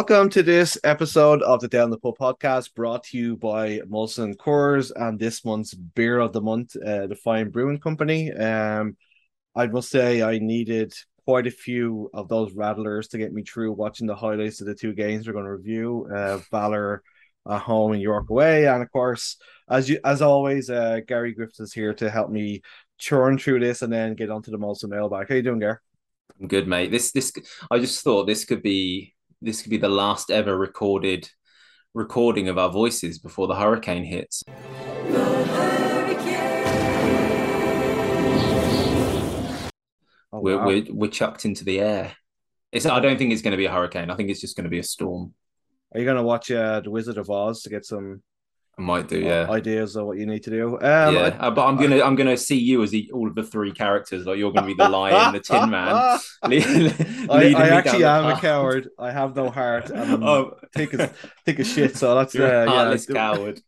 Welcome to this episode of the Down the Pub podcast brought to you by Molson Coors and this month's beer of the month, uh, the Fine Brewing Company. Um, I must say, I needed quite a few of those rattlers to get me through watching the highlights of the two games we're going to review uh, Valour at home and York away. And of course, as you as always, uh, Gary Griffiths is here to help me churn through this and then get onto the Molson mailbag. How you doing, Gary? I'm good, mate. This this I just thought this could be this could be the last ever recorded recording of our voices before the hurricane hits. Oh, We're, wow. we're we're chucked into the air. It's I don't think it's going to be a hurricane. I think it's just going to be a storm. Are you going to watch uh, The Wizard of Oz to get some I might do, yeah. ideas of what you need to do? Um, yeah, I- Uh, but I'm gonna I'm gonna see you as the, all of the three characters. Like you're gonna be the lion, the Tin Man. I, I actually am a coward. I have no heart. And I'm Oh, thick as thick as shit. So that's you're uh, a heartless yeah. coward.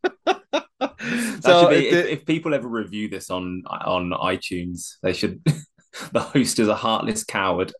So be, it- if, if people ever review this on on iTunes, they should. the host is a heartless coward.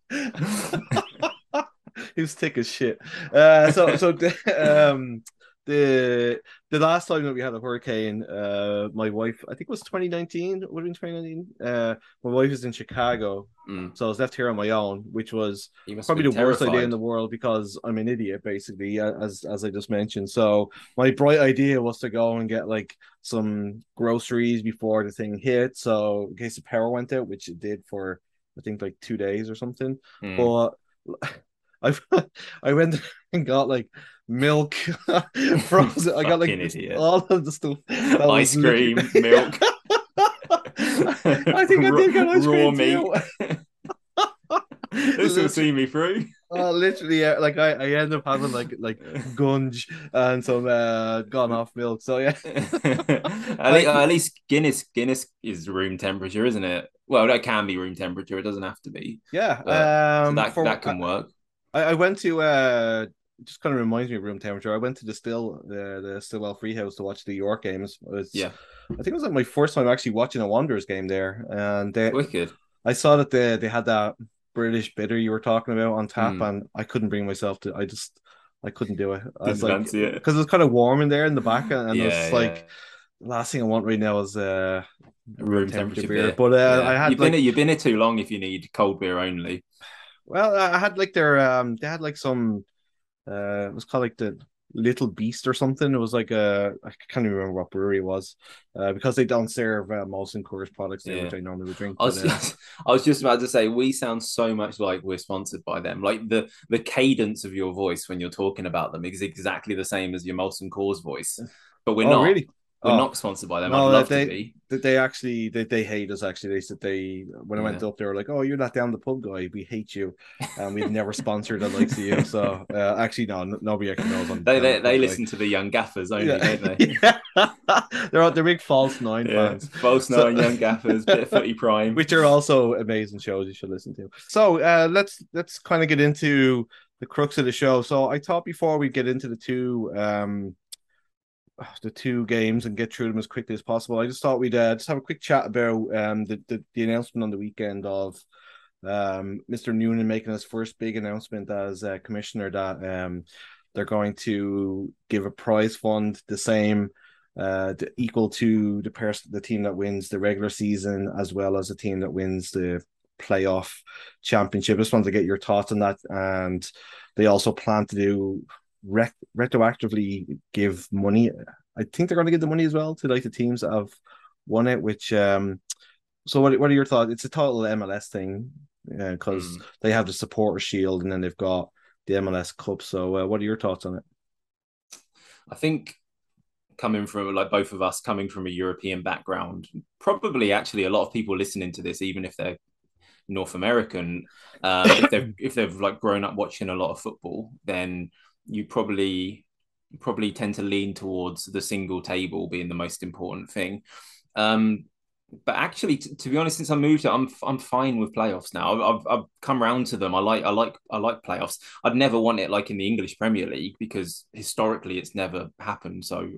he was thick as shit. Uh, so so um the the last time that we had a hurricane, uh, my wife, I think it was 2019. Would have been 2019. Uh, my wife is in Chicago, Mm, so I was left here on my own, which was probably the worst idea in the world because I'm an idiot, basically, as as I just mentioned. So my bright idea was to go and get like some groceries before the thing hit. So in case the power went out, which it did for I think like two days or something. Mm. But I I went and got like milk, frozen. I got like idiot. all of the stuff. Ice cream, milk. I think I did get ice raw cream meat. this will see me through. Uh, literally, yeah, like I, I end up having like like gunge and some uh gone off milk. So yeah, at, least, at least Guinness Guinness is room temperature, isn't it? Well, that can be room temperature. It doesn't have to be. yeah. Uh, So Um, that for- that can work. I, I went to uh, just kind of reminds me of room temperature. I went to the still the the Stillwell Freehouse to watch the York games. It was, Yeah, I think it was like my first time actually watching a Wanderers game there, and they, wicked. I saw that they they had that British bitter you were talking about on tap, Mm. and I couldn't bring myself to. I just I couldn't do it. I was like it. because it was kind of warm in there in the back, and, it Yeah, like yeah. last thing I want right now is uh room temperature beer. But uh, Yeah. I had you've like been you've been here too long if you need cold beer only. well, I had like their um they had like some uh it was called like the Little Beast or something. It was like a I can't even remember what brewery it was. Uh because they don't serve uh, Molson Coors products there, Yeah. which I normally would drink. I was, but, uh, I was just about to say we sound so much like we're sponsored by them. Like the the cadence of your voice when you're talking about them is exactly the same as your Molson Coors voice. But we're oh, not. really? We're Oh. not sponsored by them. No, I'd love they, to be. They actually they, they hate us actually. They said they when I went up they were like, Oh, you're not down the pub guy, we hate you. And we've never sponsored the likes of you. So uh, actually no, nobody actually knows on they they, they listen to the young gaffers only, yeah. don't they? yeah. they're they're big false nine Yeah. fans. False So- nine, young gaffers, bit of footy prime. which are also amazing shows you should listen to. So uh, let's let's kind of get into the crux of the show. So I thought before we get into the two um the two games and get through them as quickly as possible, I just thought we'd uh, just have a quick chat about um the, the the announcement on the weekend of um Mr. Noonan making his first big announcement as commissioner that um they're going to give a prize fund the same uh equal to the person the team that wins the regular season as well as the team that wins the playoff championship. I just wanted to get your thoughts on that. And they also plan to do rec- retroactively give money. I think they're going to give the money as well to like the teams that have won it. Which um, so what? What are your thoughts? It's a total MLS thing because Mm. they have the supporter shield and then they've got the MLS Cup. So uh, what are your thoughts on it? I think coming from like both of us coming from a European background, probably actually a lot of people listening to this, even if they're North American, um, if they've if they've like grown up watching a lot of football, then you probably probably tend to lean towards the single table being the most important thing. Um, but actually, t- to be honest, since I moved, I'm I'm fine with playoffs now. I've, I've, I've come around to them. I like I like I like playoffs. I'd never want it like in the English Premier League because historically it's never happened. So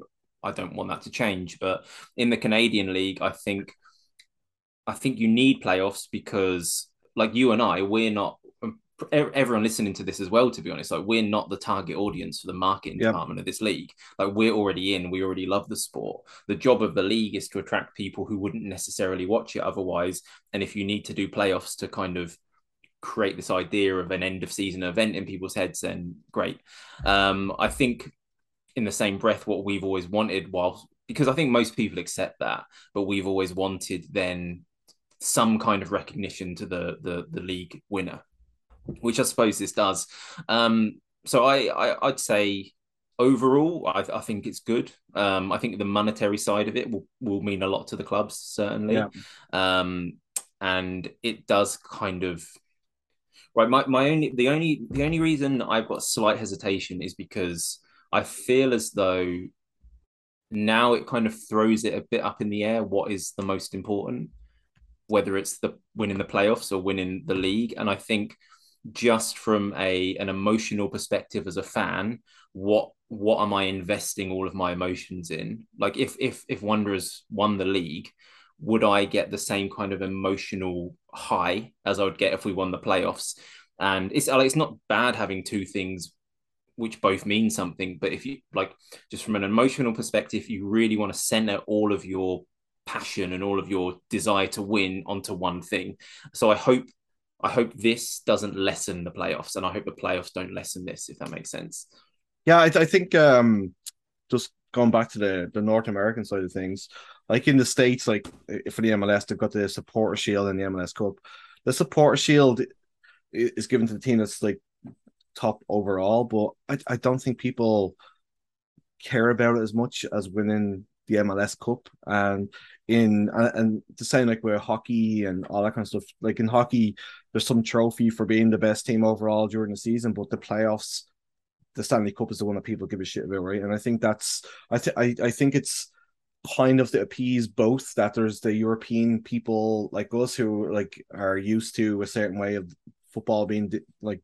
I don't want that to change. But in the Canadian League, I think I think you need playoffs because, like you and I, we're not everyone listening to this as well to be honest like we're not the target audience for the marketing yep. department of this league. Like we're already in we already love the sport. The job of the league is to attract people who wouldn't necessarily watch it otherwise and if you need to do playoffs to kind of create this idea of an end of season event in people's heads then great. Um i think in the same breath what we've always wanted while because i think most people accept that but we've always wanted then some kind of recognition to the the, the league winner which I suppose this does. Um, so I, I would say overall, I, I, think it's good. Um, I think the monetary side of it will, will mean a lot to the clubs certainly, yeah. um, and it does kind of right. My, my only the only the only reason I've got slight hesitation is because I feel as though now it kind of throws it a bit up in the air. What is the most important? Whether it's the winning the playoffs or winning the league, and I think just from a an emotional perspective as a fan what what am i investing all of my emotions in? Like if if if wanderers won the league would i get the same kind of emotional high as i would get if we won the playoffs? And it's like it's not bad having two things which both mean something but if you like just from an emotional perspective you really want to center all of your passion and all of your desire to win onto one thing. So i hope I hope this doesn't lessen the playoffs, and I hope the playoffs don't lessen this, if that makes sense. Yeah, I, I think um, just going back to the the North American side of things, like in the states, like for the MLS, they've got the supporter shield and the MLS Cup. The supporter shield is given to the team that's like top overall, but I, I don't think people care about it as much as winning the MLS Cup and in and, and the same like with hockey and all that kind of stuff. Like in hockey, there's some trophy for being the best team overall during the season, but the playoffs, the Stanley Cup is the one that people give a shit about, right? And I think that's I th- I, I think it's kind of to appease both that there's the European people like us who like are used to a certain way of football being like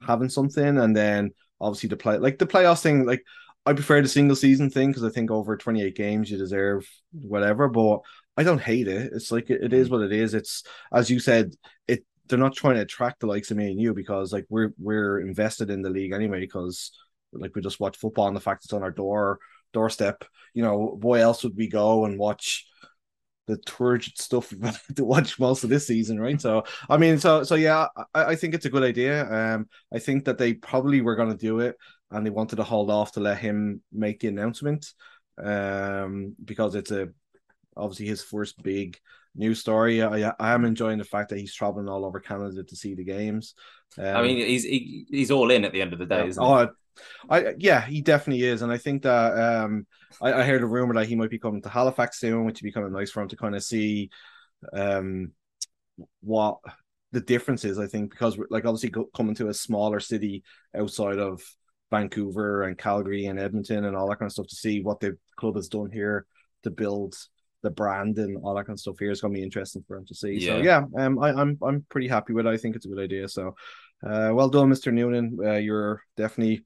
having something, and then obviously the play like the playoffs thing like I prefer the single season thing because I think over 28 games you deserve whatever, but I don't hate it. It's like it, it is what it is. It's as you said, it they're not trying to attract the likes of me and you because like we're we're invested in the league anyway because like we just watch football and the fact it's on our door doorstep. You know, why else would we go and watch the turgid stuff to watch most of this season, right? So I mean, so so yeah, I, I think it's a good idea. Um, I think that they probably were going to do it and they wanted to hold off to let him make the announcement um, because it's a obviously his first big news story. I, I am enjoying the fact that he's traveling all over Canada to see the games. Um, I mean, he's he, he's all in at the end of the day, isn't oh, I yeah, he definitely is, and I think that um, I, I heard a rumor that he might be coming to Halifax soon, which would be kind of nice for him to kind of see um what the difference is. I think because like obviously coming to a smaller city outside of Vancouver and Calgary and Edmonton and all that kind of stuff to see what the club has done here to build the brand and all that kind of stuff here is going to be interesting for them to see. Yeah. So yeah, um, I, am I'm, I'm pretty happy with it. I think it's a good idea. So, uh, well done, Mr. Noonan. Uh, you're definitely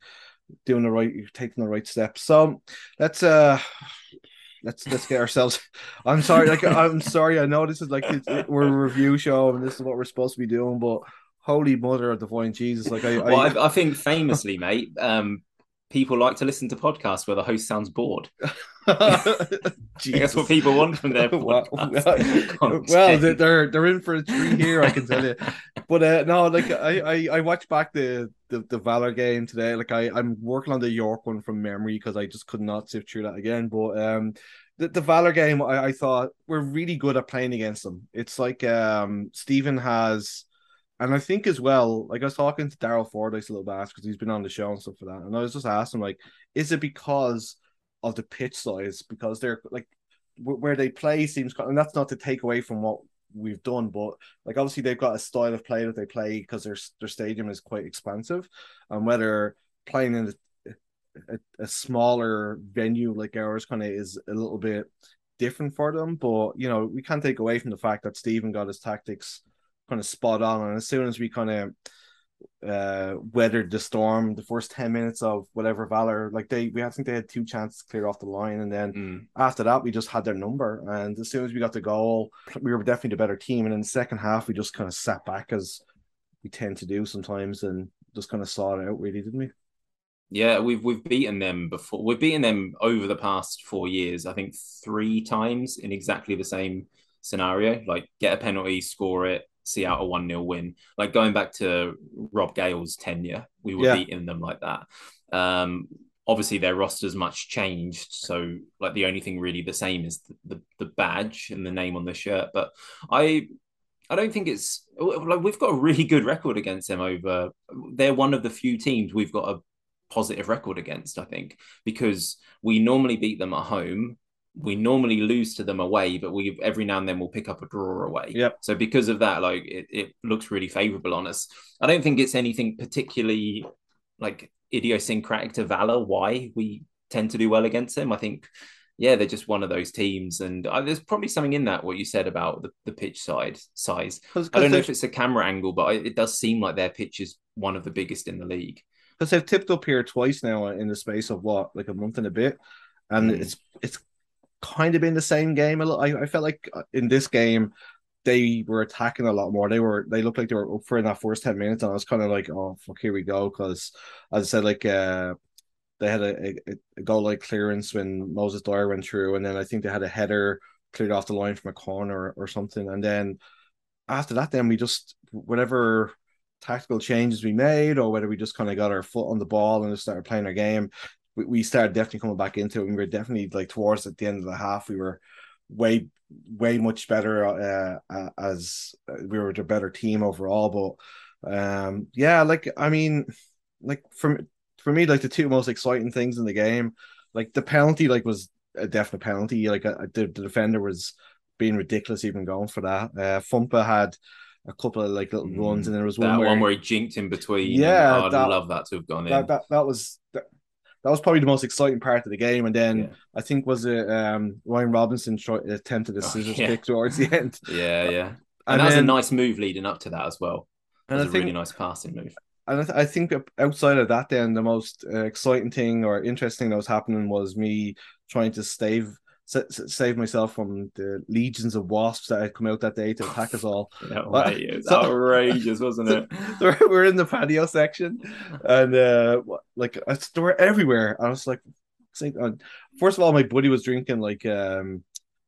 doing the right, you're taking the right steps. So let's uh let's let's get ourselves. I'm sorry, like I'm sorry. I know this is like we're a review show and this is what we're supposed to be doing, but holy mother of divine Jesus. Like I, well, I, I think famously, mate, um, people like to listen to podcasts where the host sounds bored. That's what people want from their podcast. well, well, they're they're in for a treat here, I can tell you. But uh, no, like I, I I watched back the, the the Valour game today. Like I I'm working on the York one from memory because I just could not sift through that again. But um, the, the Valour game, I, I thought we're really good at playing against them. It's like um Stephen has and I think as well, like I was talking to Daryl Fordyce a little bit because he's been on the show and stuff for that. And I was just asking, like, is it because of the pitch size? Because they're like where they play seems, and that's not to take away from what we've done, but like obviously they've got a style of play that they play because their their stadium is quite expansive, and whether playing in a, a, a smaller venue like ours kind of is a little bit different for them. But you know, we can't take away from the fact that Stephen got his tactics kind of spot on, and as soon as we kind of uh weathered the storm the first 10 minutes of whatever Valour like they we I think they had two chances to clear off the line and then Mm. after that we just had their number and as soon as we got the goal we were definitely the better team and in the second half we just kind of sat back as we tend to do sometimes and just kind of saw it out really didn't we Yeah, we've we've beaten them before. We've beaten them over the past four years. I think three times in exactly the same scenario. Like get a penalty, score it, see out a one 0 win. Like going back to Rob Gale's tenure, we were Yeah. beating them like that. Um, obviously their roster's much changed, so like the only thing really the same is the, the the badge and the name on the shirt. But I I don't think it's like we've got a really good record against them over. They're one of the few teams we've got a positive record against, I think, because we normally beat them at home. We normally lose to them away, but we every now and then we'll pick up a draw away. Yep. So because of that, like it, it looks really favourable on us. I don't think it's anything particularly like idiosyncratic to Valour why we tend to do well against them. I think, yeah, they're just one of those teams, and uh, there's probably something in that what you said about the, the pitch side size. because I don't know if it's a camera angle, but it does seem like their pitch is one of the biggest in the league. Because they've tipped up here twice now in the space of what like a month and a bit and Mm. it's it's kind of been the same game a little I, I felt like uh, in this game they were attacking a lot more. They were they looked like they were up for in that first 10 minutes, and I was kind of like, oh fuck, here we go. Cause as I said, like uh they had a, a, a goal like clearance when Moses Dyer went through, and then I think they had a header cleared off the line from a corner or something. And then after that, then we just whatever tactical changes we made, or whether we just kind of got our foot on the ball and just started playing our game, we, we started definitely coming back into it. And we were definitely like towards at the end of the half, we were way way much better uh, uh, as uh, we were the better team overall. But um, yeah, like I mean, like for for me, like the two most exciting things in the game, like the penalty, like was a definite penalty. Like uh, the, the defender was being ridiculous even going for that. Uh, Fumpa had a couple of like little runs, and there was one that where, one where he jinked in between. Yeah, I'd love that to have gone in. that, that that was that, was probably the most exciting part of the game. And then Yeah. I think was it um Ryan Robinson tried, attempted a Oh, scissors yeah. kick towards the end. yeah, yeah. And, And that was a nice move leading up to that as well. That And was I a think really nice passing move. and I, th- I think outside of that, then the most uh, exciting thing or interesting that was happening was me trying to sa- save myself from the legions of wasps that had come out that day to attack us all. Yeah, Well, right. It was so- outrageous, wasn't it? So we're in the patio section, and uh, like I- they were everywhere. I was like, uh, first of all, my buddy was drinking like um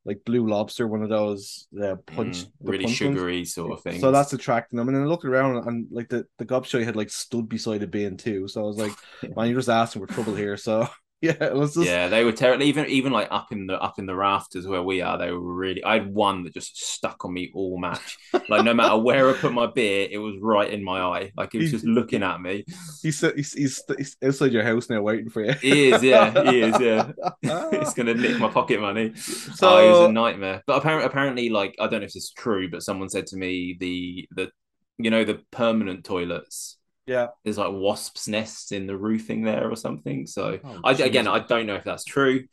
like blue lobster, one of those uh, punch, Mm, the really punch ones. sugary sort of thing. So that's attracting them. And then I looked around and like the, the gobshite had like stood beside a bin too. So I was like, man, you're just asking for trouble here. So yeah, it was just yeah, they were terrible. Even even like up in the up in the rafters where we are, they were really. I had one that just stuck on me all match. Like no matter where I put my beer, it was right in my eye. Like it was just looking at me. he's, he's he's he's outside your house now waiting for you. He is, yeah, he is, yeah. it's gonna nick my pocket money. So oh, it was a nightmare. But apparently, apparently, like I don't know if this is true, but someone said to me the the you know the permanent toilets. Yeah, There's like wasps' nests in the roofing there or something. So Oh, I, again, I don't know if that's true.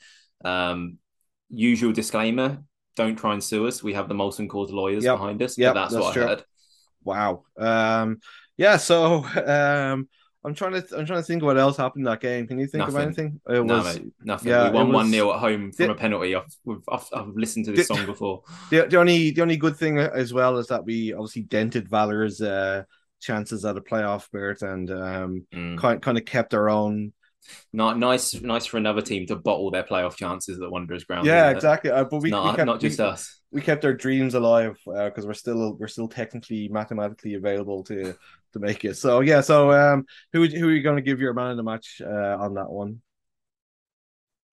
Um, usual disclaimer: don't try and sue us. We have the Molson Coors lawyers Yep. behind us. Yeah, that's, that's what true. I heard. wow. Um, yeah. So um, I'm trying to I'm trying to think of what else happened in that game. Can you think of anything? It no, was mate, nothing. yeah, we won was- one 0 at home from Yeah. a penalty. I've, I've, I've listened to this Did- song before. the, the only the only good thing as well is that we obviously dented Valour's uh chances at a playoff berth and um Mm. kind kind of kept our own Ni- nice, nice for another team to bottle their playoff chances at Wanderers ground. yeah exactly uh, but we, not, we kept not just we, us. we kept our dreams alive because we're still we're still technically mathematically available to to make it so yeah so um who who are you going to give your man of the match uh on that one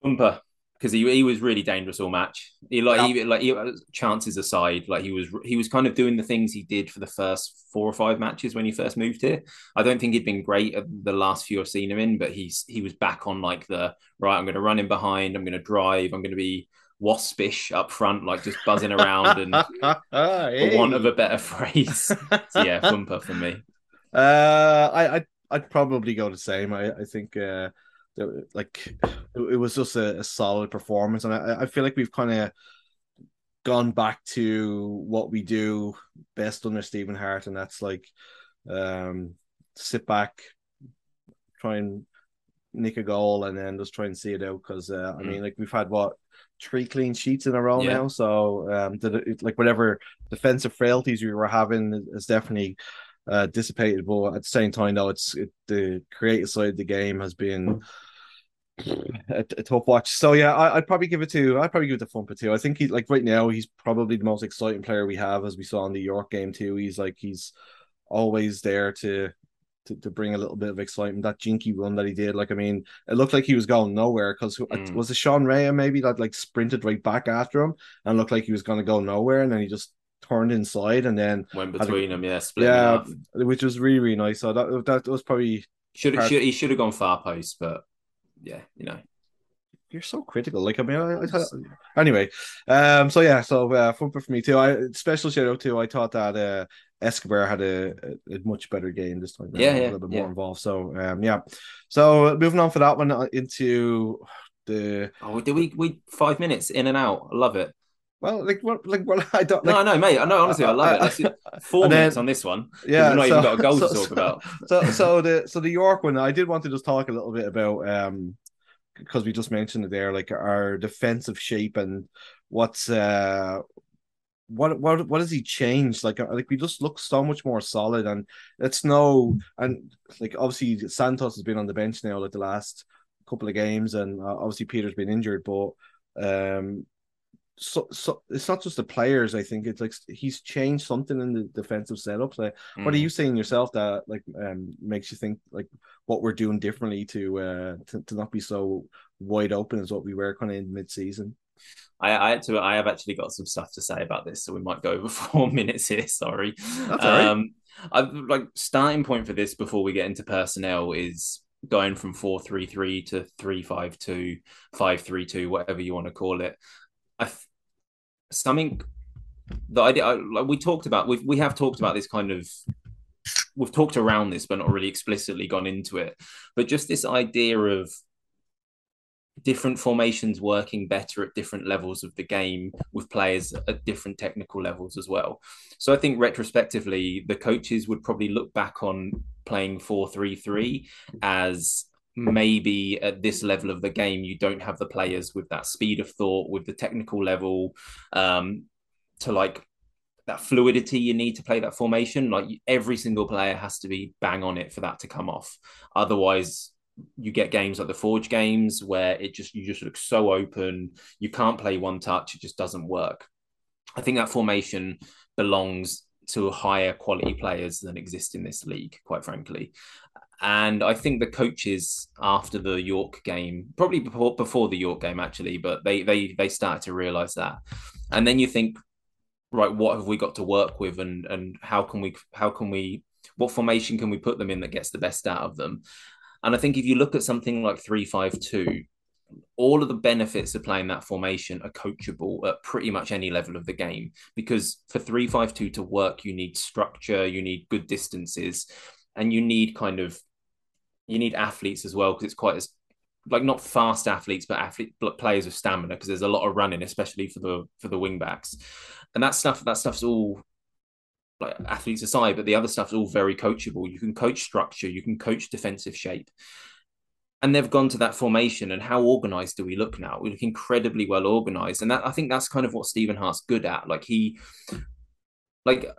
Fumpa because he, he was really dangerous all match. He like Yeah. he, like he, chances aside, like he was he was kind of doing the things he did for the first four or five matches when he first moved here. I don't think he'd been great at the last few I've seen him in, but he's he was back on like the right. I'm going to run in behind. I'm going to drive. I'm going to be waspish up front, like just buzzing around and for want of a better phrase. So yeah, Fumpa for me. Uh, I I'd, I'd probably go the same. I I think uh, like it, was just a, a, solid performance, and I, I feel like we've kind of gone back to what we do best under Stephen Hart, and that's like um, sit back, try and nick a goal, and then just try and see it out. Because uh, mm. I mean, like we've had what three clean sheets in a row yeah. now, so um, it, like whatever defensive frailties we were having is definitely uh, dissipated. But at the same time, though, it's it, the creative side of the game has been a, a tough watch. So yeah, I, would probably give it to I'd probably give it to Fumpa too. I think he like right now he's probably the most exciting player we have, as we saw in the York game too. He's like he's always there to to, to bring a little bit of excitement. That jinky run that he did, like I mean, it looked like he was going nowhere because mm. was it Sean Rea maybe that like sprinted right back after him and looked like he was going to go nowhere, and then he just turned inside and then went between them, yeah, yeah, which was really really nice. So that that was probably should have should he should have gone far post, but yeah, you know. You're so critical. Like I mean, I, I anyway. Um. So yeah. So uh, for me too. I special shout out to. I thought that uh, Escobar had a, a, much better game this time. Yeah, yeah, a little bit yeah. more involved. So um, yeah. So moving on for that one uh, into the. Oh, did we we five minutes in and out? I love it. Well, like what, like what I don't. Like, no, no, mate. I know, honestly, I love it. four minutes on this one. Yeah, we've not so, even got a goal so, to talk so, about. So, so the so the York one, I did want to just talk a little bit about um because we just mentioned it there, like our defensive shape and what's uh what what what has he changed? Like uh, like we just look so much more solid, and it's no and like obviously Santos has been on the bench now like the last couple of games, and uh, obviously Peter's been injured, but um so, so it's not just the players. I think it's like he's changed something in the defensive setup. Like, mm. what are you saying yourself that like um makes you think like what we're doing differently to uh to, to not be so wide open as what we were kind of in mid season? I, I had to. I have actually got some stuff to say about this, so we might go over four minutes here. Sorry. That's all right. Um, I've like starting point for this before we get into personnel is going from 433 to 352 532 whatever you want to call it I something the idea like we talked about we we have talked about this kind of we've talked around this but not really explicitly gone into it. But just this idea of different formations working better at different levels of the game with players at different technical levels as well. So i think retrospectively the coaches would probably look back on playing 4-3-3 as maybe at this level of the game you don't have the players with that speed of thought with the technical level um to like that fluidity you need to play that formation. Like every single player has to be bang on it for that to come off. Otherwise you get games like the forge games where it just you just look so open. You can't play one touch. It just doesn't work. I think that formation belongs to higher quality players than exist in this league quite frankly and I think the coaches after the York game, probably before, before the York game actually, but they they they started to realize that. And then you think, right, what have we got to work with, and and how can we how can we what formation can we put them in that gets the best out of them? And I think if you look at something like three five two, all of the benefits of playing that formation are coachable at pretty much any level of the game because for 352 to work you need structure you need good distances and you need kind of you need athletes as well because it's quite as like not fast athletes but athlete players with stamina because there's a lot of running especially for the for the wing backs. And that stuff that stuff's all like athletes aside but the other stuff's all very coachable. You can coach structure you can coach defensive shape. And they've gone to that formation and how organized do we look now? We look incredibly well organized and that i think that's kind of what stephen hart's good at. Like he like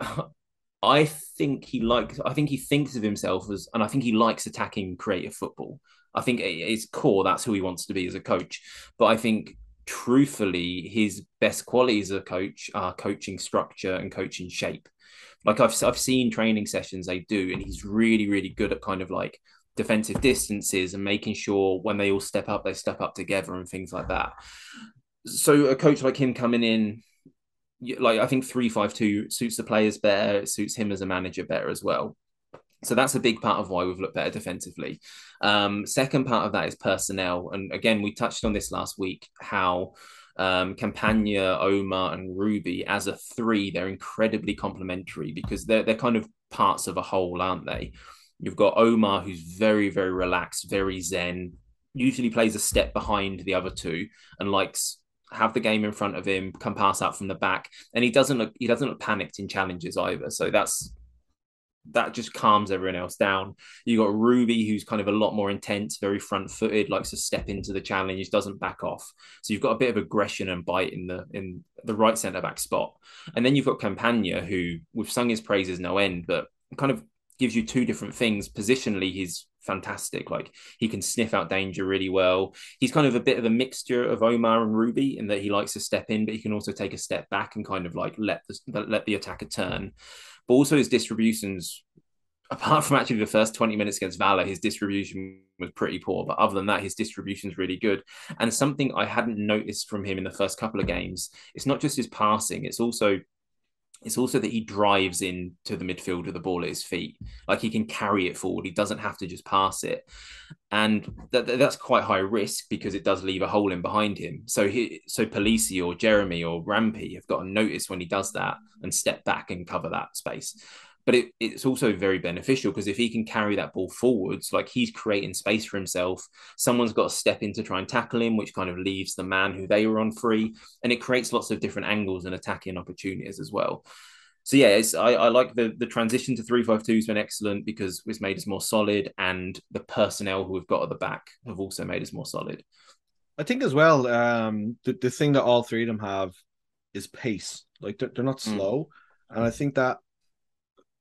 I think he likes. I think he thinks of himself as, and I think he likes attacking creative football. I think it's core. That's who he wants to be as a coach. But I think, truthfully, his best qualities as a coach are coaching structure and coaching shape. Like I've I've seen training sessions they do, and he's really really good at kind of like defensive distances and making sure when they all step up, they step up together and things like that. So a coach like him coming in like I think three five two suits the players better. It suits him as a manager better as well. So that's a big part of why we've looked better defensively. Um, second part of that is personnel, and again we touched on this last week how um, Campagna, Omar, and Ruby as a three they're incredibly complementary because they're they're kind of parts of a whole, aren't they? You've got Omar who's very very relaxed, very zen, usually plays a step behind the other two and likes have the game in front of him, come pass out from the back, and he doesn't look he doesn't look panicked in challenges either. So that's that just calms everyone else down. You got Ruby, who's kind of a lot more intense, very front footed, likes to step into the challenge, doesn't back off. So you've got a bit of aggression and bite in the in the right centre back spot. And then you've got Campagna, who we've sung his praises no end, but kind of gives you two different things. Positionally, he's fantastic. Like he can sniff out danger really well. He's kind of a bit of a mixture of Omar and Ruby in that he likes to step in, but he can also take a step back and kind of like let the let the attacker turn but also his distributions. Apart from actually the first 20 minutes against Valour, his distribution was pretty poor. But other than that, his distribution is really good. And something I hadn't noticed from him in the first couple of games, it's not just his passing, it's also it's also that he drives into the midfield with the ball at his feet. Like he can carry it forward. He doesn't have to just pass it. And that, that's quite high risk because it does leave a hole in behind him. So he, so Polisi or Jeremy or Rampy have got to notice when he does that and step back and cover that space but it, it's also very beneficial because if he can carry that ball forwards, like he's creating space for himself, someone's got to step in to try and tackle him, which kind of leaves the man who they were on free, and it creates lots of different angles and attacking opportunities as well. So yeah, I, I, like the the transition to three five two has been excellent because it's made us more solid, and the personnel who we've got at the back have also made us more solid. I think as well, um, the the thing that all three of them have is pace. Like they're, they're not mm. slow, mm. and I think that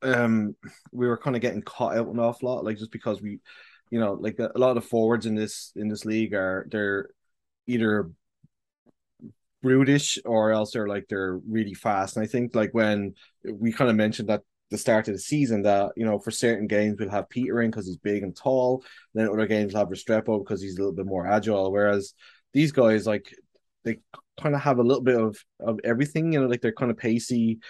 um we were kind of getting caught out an awful lot, like just because we, you know, like a, lot of forwards in this in this league are they're either brutish or else they're like they're really fast. And I think like when we kind of mentioned that the start of the season that you know for certain games we'll have Peter in because he's big and tall. Then other games we'll have Restrepo because he's a little bit more agile. Whereas these guys like they kind of have a little bit of of everything. You know, like they're kind of pacey.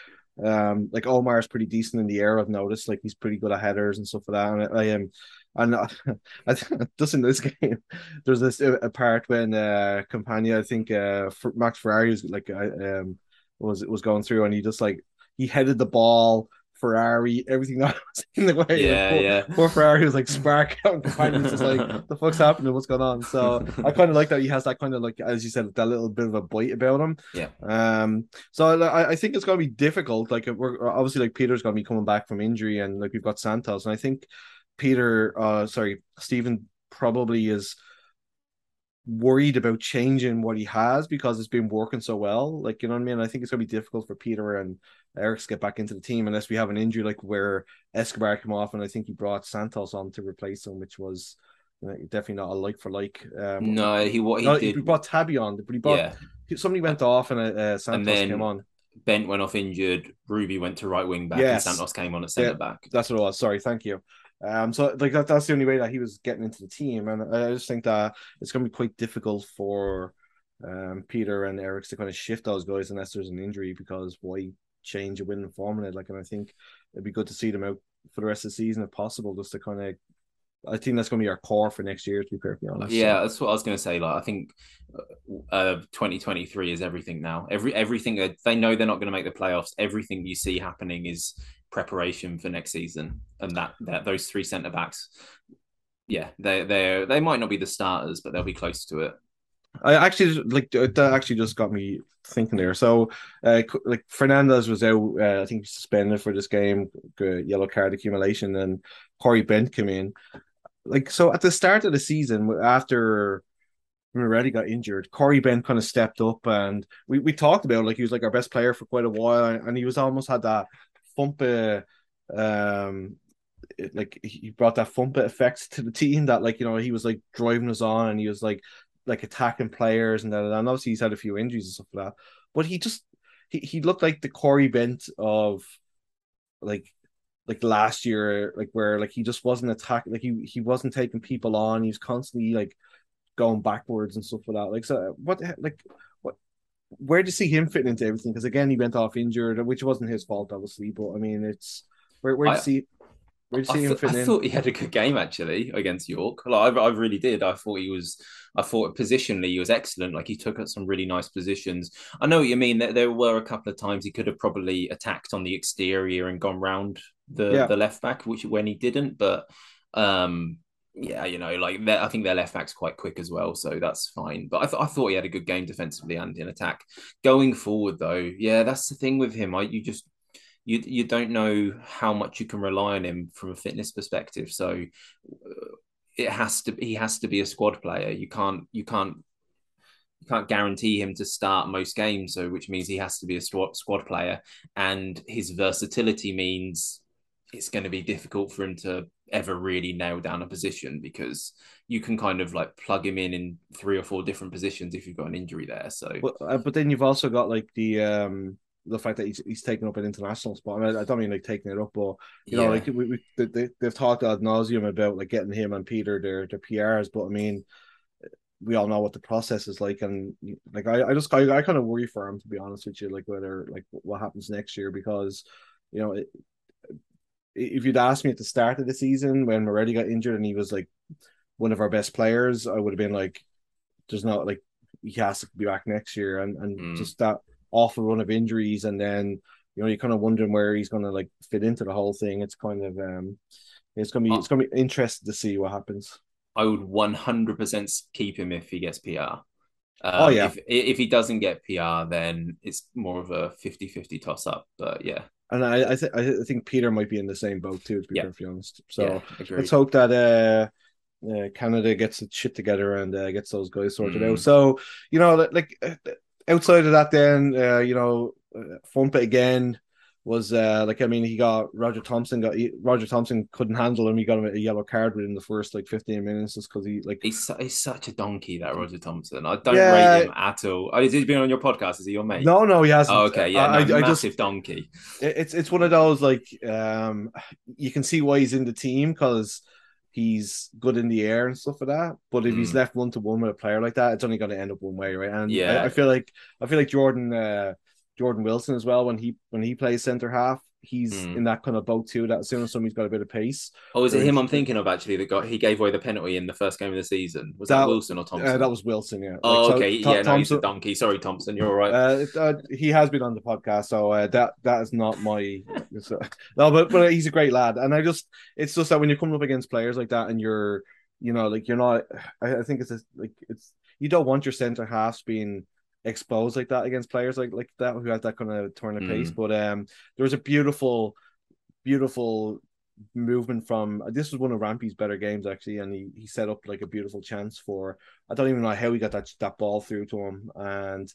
Um, like Omar's pretty decent in the air. I've noticed, like he's pretty good at headers and stuff like that. And I am, and uh, I, just in this game, there's this uh, a part when uh Campagna, I think uh Max Ferrari was like I um was was going through and he just like he headed the ball Ferrari, everything that was in the way. Yeah, poor, yeah. Poor Ferrari was like spark out and just like the fuck's happening, what's going on. So I kind of like that he has that kind of like as you said, that little bit of a bite about him. Yeah. Um. So I, I think it's gonna be difficult. Like we're obviously like Peter's gonna be coming back from injury, and like we've got Santos, and I think Peter, uh, sorry, Stephen probably is worried about changing what he has because it's been working so well. Like, you know what I mean? I think it's gonna be difficult for Peter and Eric to get back into the team unless we have an injury like where Escobar came off and I think he brought Santos on to replace him, which was you know, definitely not a like for like. Um, no, he what he no, did. He brought Tabby on, but he brought yeah. somebody went off and uh, uh Santos and then, came on. Bent went off injured. Ruby went to right wing back, yes. and Santos came on at centre yeah, back. That's what it was. Sorry, thank you. Um, so like that, that's the only way that he was getting into the team, and I just think that it's going to be quite difficult for um, Peter and Eric to kind of shift those guys unless there's an injury because why change a winning formula? Like, and I think it'd be good to see them out for the rest of the season if possible, just to kind of. I think that's going to be our core for next year. To be perfectly honest. Yeah, that's what I was going to say. Like, I think uh, 2023 is everything now. Every everything they know they're not going to make the playoffs. Everything you see happening is preparation for next season, and that, that those three centre backs, yeah, they they they might not be the starters, but they'll be close to it. I actually like that. Actually, just got me thinking there. So, uh, like Fernandez was out. Uh, I think suspended for this game, yellow card accumulation, and Corey Bent came in. Like so, at the start of the season, after Moretti got injured, Corey Bent kind of stepped up, and we, we talked about like he was like our best player for quite a while, and he was almost had that Fumpe, um, it, like he brought that Fumpe effect to the team that like you know he was like driving us on and he was like like attacking players and that and obviously he's had a few injuries and stuff like that, but he just he, he looked like the Corey Bent of like like last year, like where like he just wasn't attacking, like he he wasn't taking people on. He was constantly like going backwards and stuff like that. Like so, what like what where do you see him fitting into everything? Because again, he went off injured, which wasn't his fault, obviously. But I mean, it's where where do you see where do you see I fit I thought he had a good game actually against York. Like I, I really did. I thought he was. I thought positionally he was excellent. Like he took up some really nice positions. I know what you mean. That there were a couple of times he could have probably attacked on the exterior and gone round the yeah. the left back, which when he didn't. But um, yeah, you know, like I think their left back's quite quick as well, so that's fine. But I, th- I thought he had a good game defensively and in attack. Going forward, though, yeah, that's the thing with him. I you just you you don't know how much you can rely on him from a fitness perspective. So uh, it has to he has to be a squad player. You can't you can't you can't guarantee him to start most games. So which means he has to be a squad squad player, and his versatility means it's going to be difficult for him to ever really nail down a position because you can kind of like plug him in in three or four different positions if you've got an injury there. So, but, uh, but then you've also got like the um the fact that he's, he's taken up an international spot. I, mean, I don't mean like taking it up, but you yeah. know, like we, we they, they've talked ad nauseum about like getting him and Peter their their PRs, but I mean, we all know what the process is like, and like I, I just I, I kind of worry for him to be honest with you, like whether like what happens next year because you know it, if you'd asked me at the start of the season when Moretti got injured and he was like one of our best players, I would have been like, "There's not like he has to be back next year," and and mm. just that awful run of injuries, and then you know you're kind of wondering where he's going to like fit into the whole thing. It's kind of um, it's gonna be it's gonna be interesting to see what happens. I would 100% keep him if he gets PR. Um, oh yeah. If, if he doesn't get PR, then it's more of a 50-50 toss up. But yeah, and I I, th- I think Peter might be in the same boat too, to be yeah. perfectly honest. So yeah, let's hope that uh, uh, Canada gets its shit together and uh, gets those guys sorted mm. out. So you know, like uh, outside of that, then uh, you know, uh, Fumpa again was uh like I mean he got Roger Thompson got he, Roger Thompson couldn't handle him. He got him a yellow card within the first like 15 minutes just because he like he's, he's such a donkey that Roger Thompson. I don't yeah. rate him at all. Oh, has he been on your podcast? Is he your mate? No no he hasn't. Oh, okay. Yeah no, I, I massive just, donkey it's it's one of those like um you can see why he's in the team because he's good in the air and stuff like that. But if mm. he's left one to one with a player like that, it's only going to end up one way, right? And yeah, I, I feel like I feel like Jordan uh, Jordan Wilson as well when he when he plays center half. He's mm. in that kind of boat too. That as soon as somebody's got a bit of pace. Oh, is it him? I'm thinking of actually that got he gave away the penalty in the first game of the season. Was that, that Wilson or Thompson? Uh, that was Wilson. Yeah. Oh, like, so, okay. yeah, no, he's a donkey. Sorry, Thompson. You're all right. Uh, uh, he has been on the podcast, so uh, that that is not my. no, but but he's a great lad, and I just it's just that when you're coming up against players like that, and you're you know like you're not. I, I think it's a, like it's you don't want your center halves being exposed like that against players like like that who have that kind of turn of mm. pace. But um, there was a beautiful, beautiful movement from this was one of Rampy's better games actually, and he, he set up like a beautiful chance for I don't even know how he got that that ball through to him and.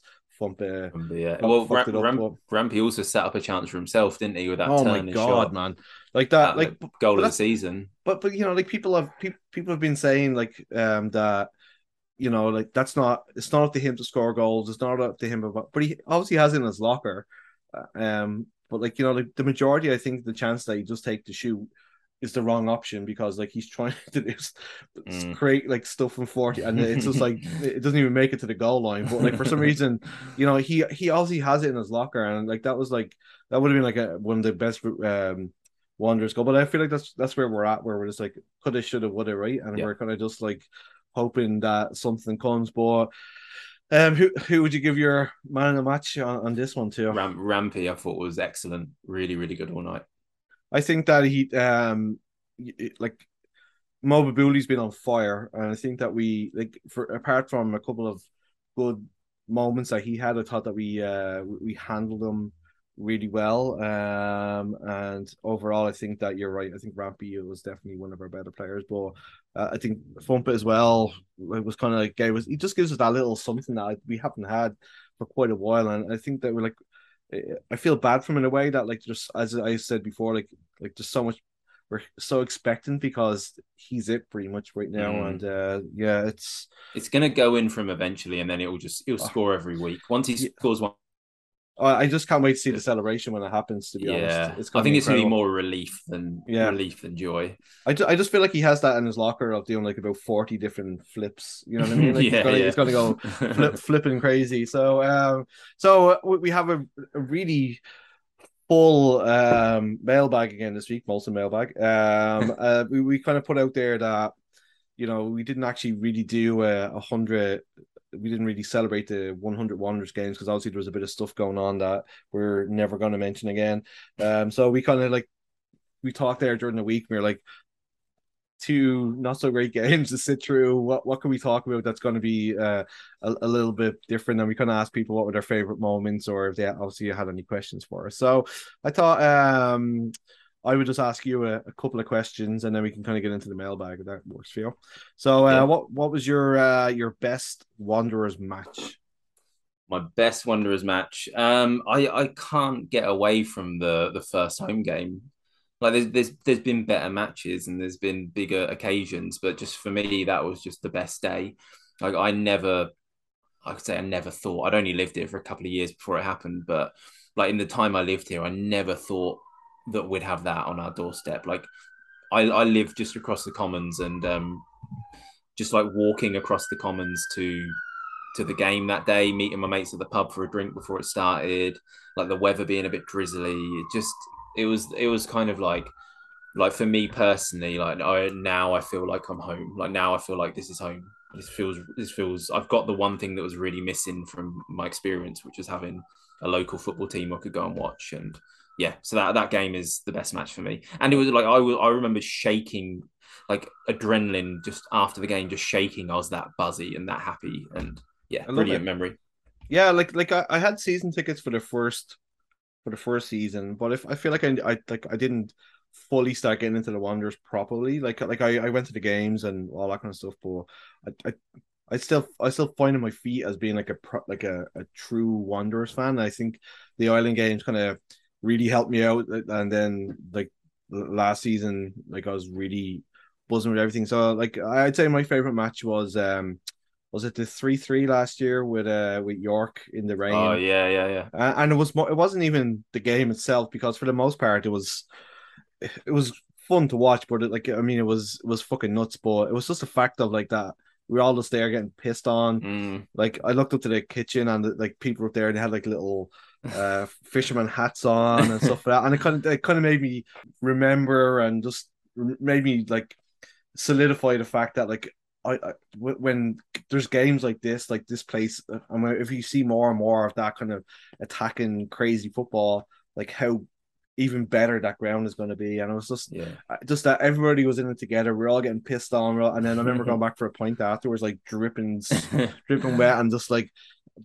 Yeah, well, Ram, Ram, Rampy also set up a chance for himself, didn't he? With that oh my god, shot. man, like that, like goal of the season. But but you know, like people have people people have been saying like um that you know, like that's not it's not up to him to score goals. It's not up to him, about, but he obviously has it in his locker. Uh, um, but like you know, like the majority, I think the chance that he just take to shoot is the wrong option because like he's trying to do, mm. create like stuff from 40 and it's just like it doesn't even make it to the goal line but like for some reason you know he he obviously has it in his locker and like that was like that would have been like a, one of the best um wonders goal but I feel like that's that's where we're at where we're just like could have should have would have right and yeah. we're kind of just like hoping that something comes. But um, who who would you give your man in the match on, on this one to? Ram- Rampy, I thought was excellent. Really, really good all night. I think that he um like Mo Babouli has been on fire, and I think that we like for apart from a couple of good moments that he had, I thought that we uh we handled them really well. Um, and overall, I think that you're right. I think Rampy was definitely one of our better players, but uh, I think Fumpa as well. It was kind of like gave us. He just gives us that little something that we haven't had for quite a while, and I think that we're like. I feel bad from in a way that like just as I said before, like like just so much we're so expectant because he's it pretty much right now, mm. and uh, yeah, it's it's gonna go in from eventually, and then it will just he'll score every week. Once he scores one I just can't wait to see the celebration when it happens. To be yeah. honest, it's I think it's gonna be more relief than yeah. relief than joy. I, just, I just feel like he has that in his locker of doing like about forty different flips. You know what I mean? Like yeah, he's, gonna, yeah. he's gonna go flip, flipping crazy. So, um, so we have a, a really full um mailbag again this week, Molson mailbag. Um, uh, we we kind of put out there that you know we didn't actually really do a, a hundred we didn't really celebrate the 100 Wanderers games because obviously there was a bit of stuff going on that we're never going to mention again. Um, so we kind of like we talked there during the week. we are like, two not so great games to sit through. What what can we talk about that's going to be uh, a, a little bit different? And we kind of ask people what were their favorite moments, or if they obviously had any questions for us. So I thought um, I would just ask you a, a, couple of questions, and then we can kind of get into the mailbag if that works for you. So, uh, yeah. what what was your uh, your best Wanderers match? My best Wanderers match. Um, I I can't get away from the the first home game. Like there's there's there's been better matches and there's been bigger occasions, but just for me that was just the best day. Like I never, I could say I never thought. I'd only lived here for a couple of years before it happened, but like in the time I lived here, I never thought that we'd have that on our doorstep. Like I, I live just across the commons and um, just like walking across the commons to to the game that day, meeting my mates at the pub for a drink before it started, like the weather being a bit drizzly. It just it was it was kind of like like for me personally, like I now I feel like I'm home. Like now I feel like this is home. This feels this feels I've got the one thing that was really missing from my experience, which was having a local football team I could go and watch and yeah, so that that game is the best match for me. And it was like I was, I remember shaking like adrenaline just after the game, just shaking. I was that buzzy and that happy, and yeah, brilliant it. memory. Yeah, like like I, I had season tickets for the first for the first season, but if I feel like I, I like I didn't fully start getting into the Wanderers properly. Like uh, like I, I went to the games and all that kind of stuff, but I, I I still I still find my feet as being like a like a, a true Wanderers fan. I think the Island games kind of really helped me out. And then like last season, like I was really buzzing with everything. So like I'd say my favorite match was um was it the three three last year with uh with York in the rain? Oh yeah, yeah, yeah. And it was it wasn't even the game itself because for the most part it was it was fun to watch, but it, like I mean it was it was fucking nuts. But it was just a fact of like that we were all just there getting pissed on. Mm. Like I looked up to the kitchen and like people were there and they had like little uh, fisherman hats on and stuff like that. And it kind of it kind of made me remember and just made me like solidify the fact that like I, I when there's games like this, like this place, uh, I mean, if you see more and more of that kind of attacking crazy football, like how even better that ground is going to be. And it was just, yeah. Uh, just that everybody was in it together. We are all getting pissed on, and then I remember going back for a point afterwards, like dripping, dripping wet, and just like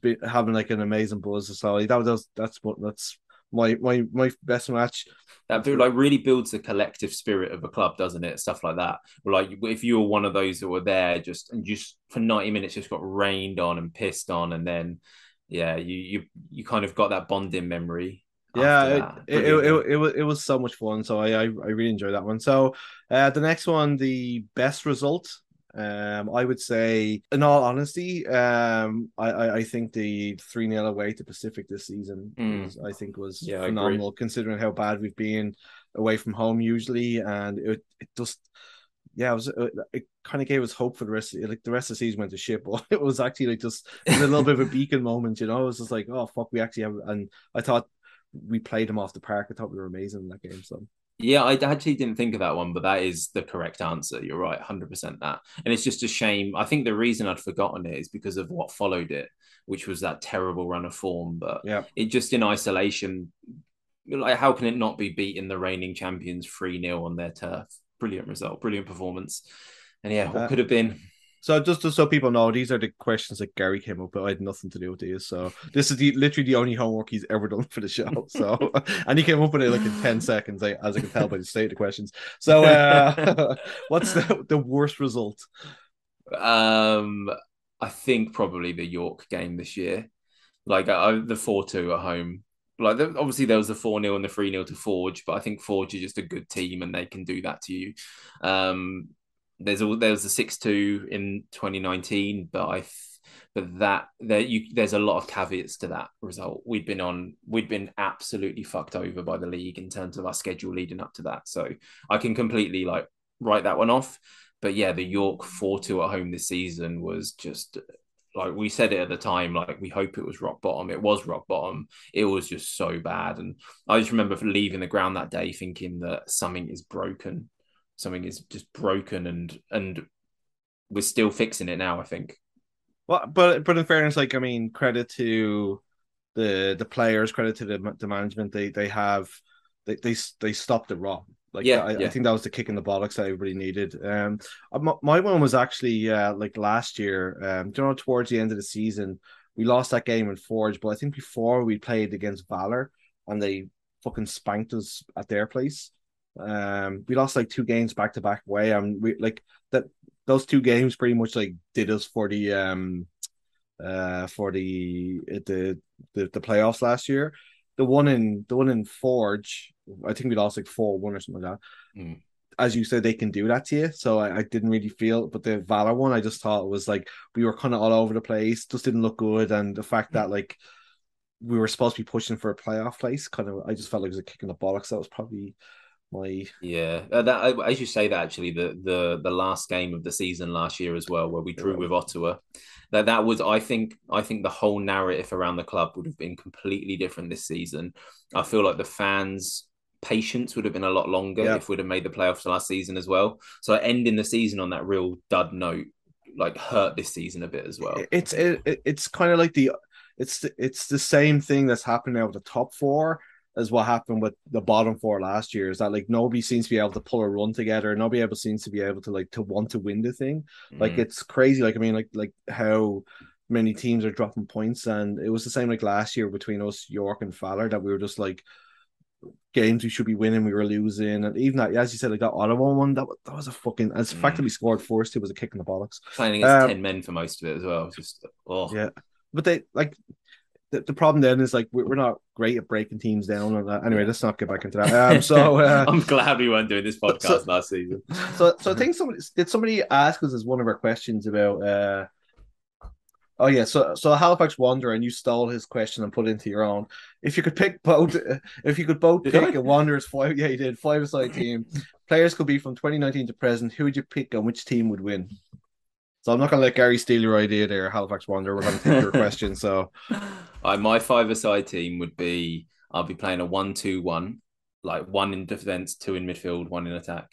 be, having like an amazing buzz. So that was that's what that's my my my best match. That like really builds the collective spirit of a club, doesn't it? Stuff like that. like if you were one of those that were there just and just for ninety minutes just got rained on and pissed on, and then yeah, you you you kind of got that bonding memory yeah it, it, it, it, was it was so much fun so i i, I really enjoyed that one so uh the next one the best result um, I would say, in all honesty, um, I, I, I think the three 0 away to Pacific this season, mm. was, I think, was yeah, phenomenal considering how bad we've been away from home usually, and it it just yeah, it was it, it kind of gave us hope for the rest. Of, like the rest of the season went to shit, but it was actually like just a little bit of a beacon moment, you know. It was just like, oh fuck, we actually have, and I thought we played them off the park. I thought we were amazing in that game. So yeah, I actually didn't think of that one, but that is the correct answer. You're right, 100% that. And it's just a shame. I think the reason I'd forgotten it is because of what followed it, which was that terrible run of form. But yeah, it just in isolation, like how can it not be beating the reigning champions 3 0 on their turf? Brilliant result, brilliant performance. And yeah, what uh, could have been? So just, just so people know, these are the questions that Gary came up with. I had nothing to do with these. So this is the, literally the only homework he's ever done for the show. So and he came up with it like in 10 seconds, as I can tell by the state of the questions. So uh, what's the, the worst result? Um I think probably the York game this year. Like uh, the 4-2 at home. Like obviously there was the 4-0 and the 3-0 to Forge, but I think Forge is just a good team and they can do that to you. Um there's all there was a six two in 2019, but I but that there you there's a lot of caveats to that result. We'd been on we'd been absolutely fucked over by the league in terms of our schedule leading up to that. So I can completely like write that one off. But yeah, the York 4 2 at home this season was just like we said it at the time, like we hope it was rock bottom. It was rock bottom. It was just so bad. And I just remember leaving the ground that day thinking that something is broken something is just broken and and we're still fixing it now i think well but but in fairness like i mean credit to the the players credit to the, the management they they have they they, they stopped it wrong Like, Yeah, I, I think that was the kick in the bollocks that everybody needed. Um, uh, my, my one was actually uh, like last year. Um, you know, towards the end of the season, we lost that game in Forge, but I think before we played against Valour and they fucking spanked us at their place. Um, we lost like two games back to back away, and we like that. Those two games pretty much like did us for the um, uh, for the the the, the playoffs last year. The one in the one in Forge, I think we lost like four one or something like that. Mm. As you said, they can do that to you. So I, I didn't really feel, but the Valour one, I just thought was like we were kind of all over the place, just didn't look good, and the fact that like we were supposed to be pushing for a playoff place, kind of, I just felt like it was a kick in the bollocks. That was probably my Yeah, uh, that as you say that actually the the the last game of the season last year as well, where we drew Yeah. with Ottawa, that that was I think I think the whole narrative around the club would have been completely different this season. I feel like the fans' patience would have been a lot longer Yeah. if we'd have made the playoffs last season as well. So ending the season on that real dud note like hurt this season a bit as well. it's it, it- it's kind of like the it's the, it's the same thing that's happening now with the top four as what happened with the bottom four last year is that like nobody seems to be able to pull a run together. Nobody able seems to be able to like to want to win the thing. Like Mm. it's crazy. Like i mean like like how many teams are dropping points. And it was the same like last year between us york and Fowler that we were just like games we should be winning we were losing. And even that as you said like that Ottawa one that, that was a fucking as the fact Mm. that we scored first it was a kick in the bollocks. Playing against um, ten men for most of it as well. Just oh yeah, but they like the, the problem then is like we're, we're not great at breaking teams down. And that. anyway, let's not get back into that. Um, so uh, I'm glad we weren't doing this podcast so- last season. so so I think somebody did somebody ask us as one of our questions about. uh Oh yeah, so so Halifax Wanderer, and you stole his question and put it into your own. If you could pick both, if you could both Did pick I? a Wanderers five, yeah, you did five aside team. Players could be from 2019 to present. Who would you pick, and which team would win? So I'm not going to let Gary steal your idea there, Halifax Wanderer. We're going to take your question. So Uh, my five-a-side team would be I'll be playing a one-two-one, like one in defense, two in midfield, one in attack,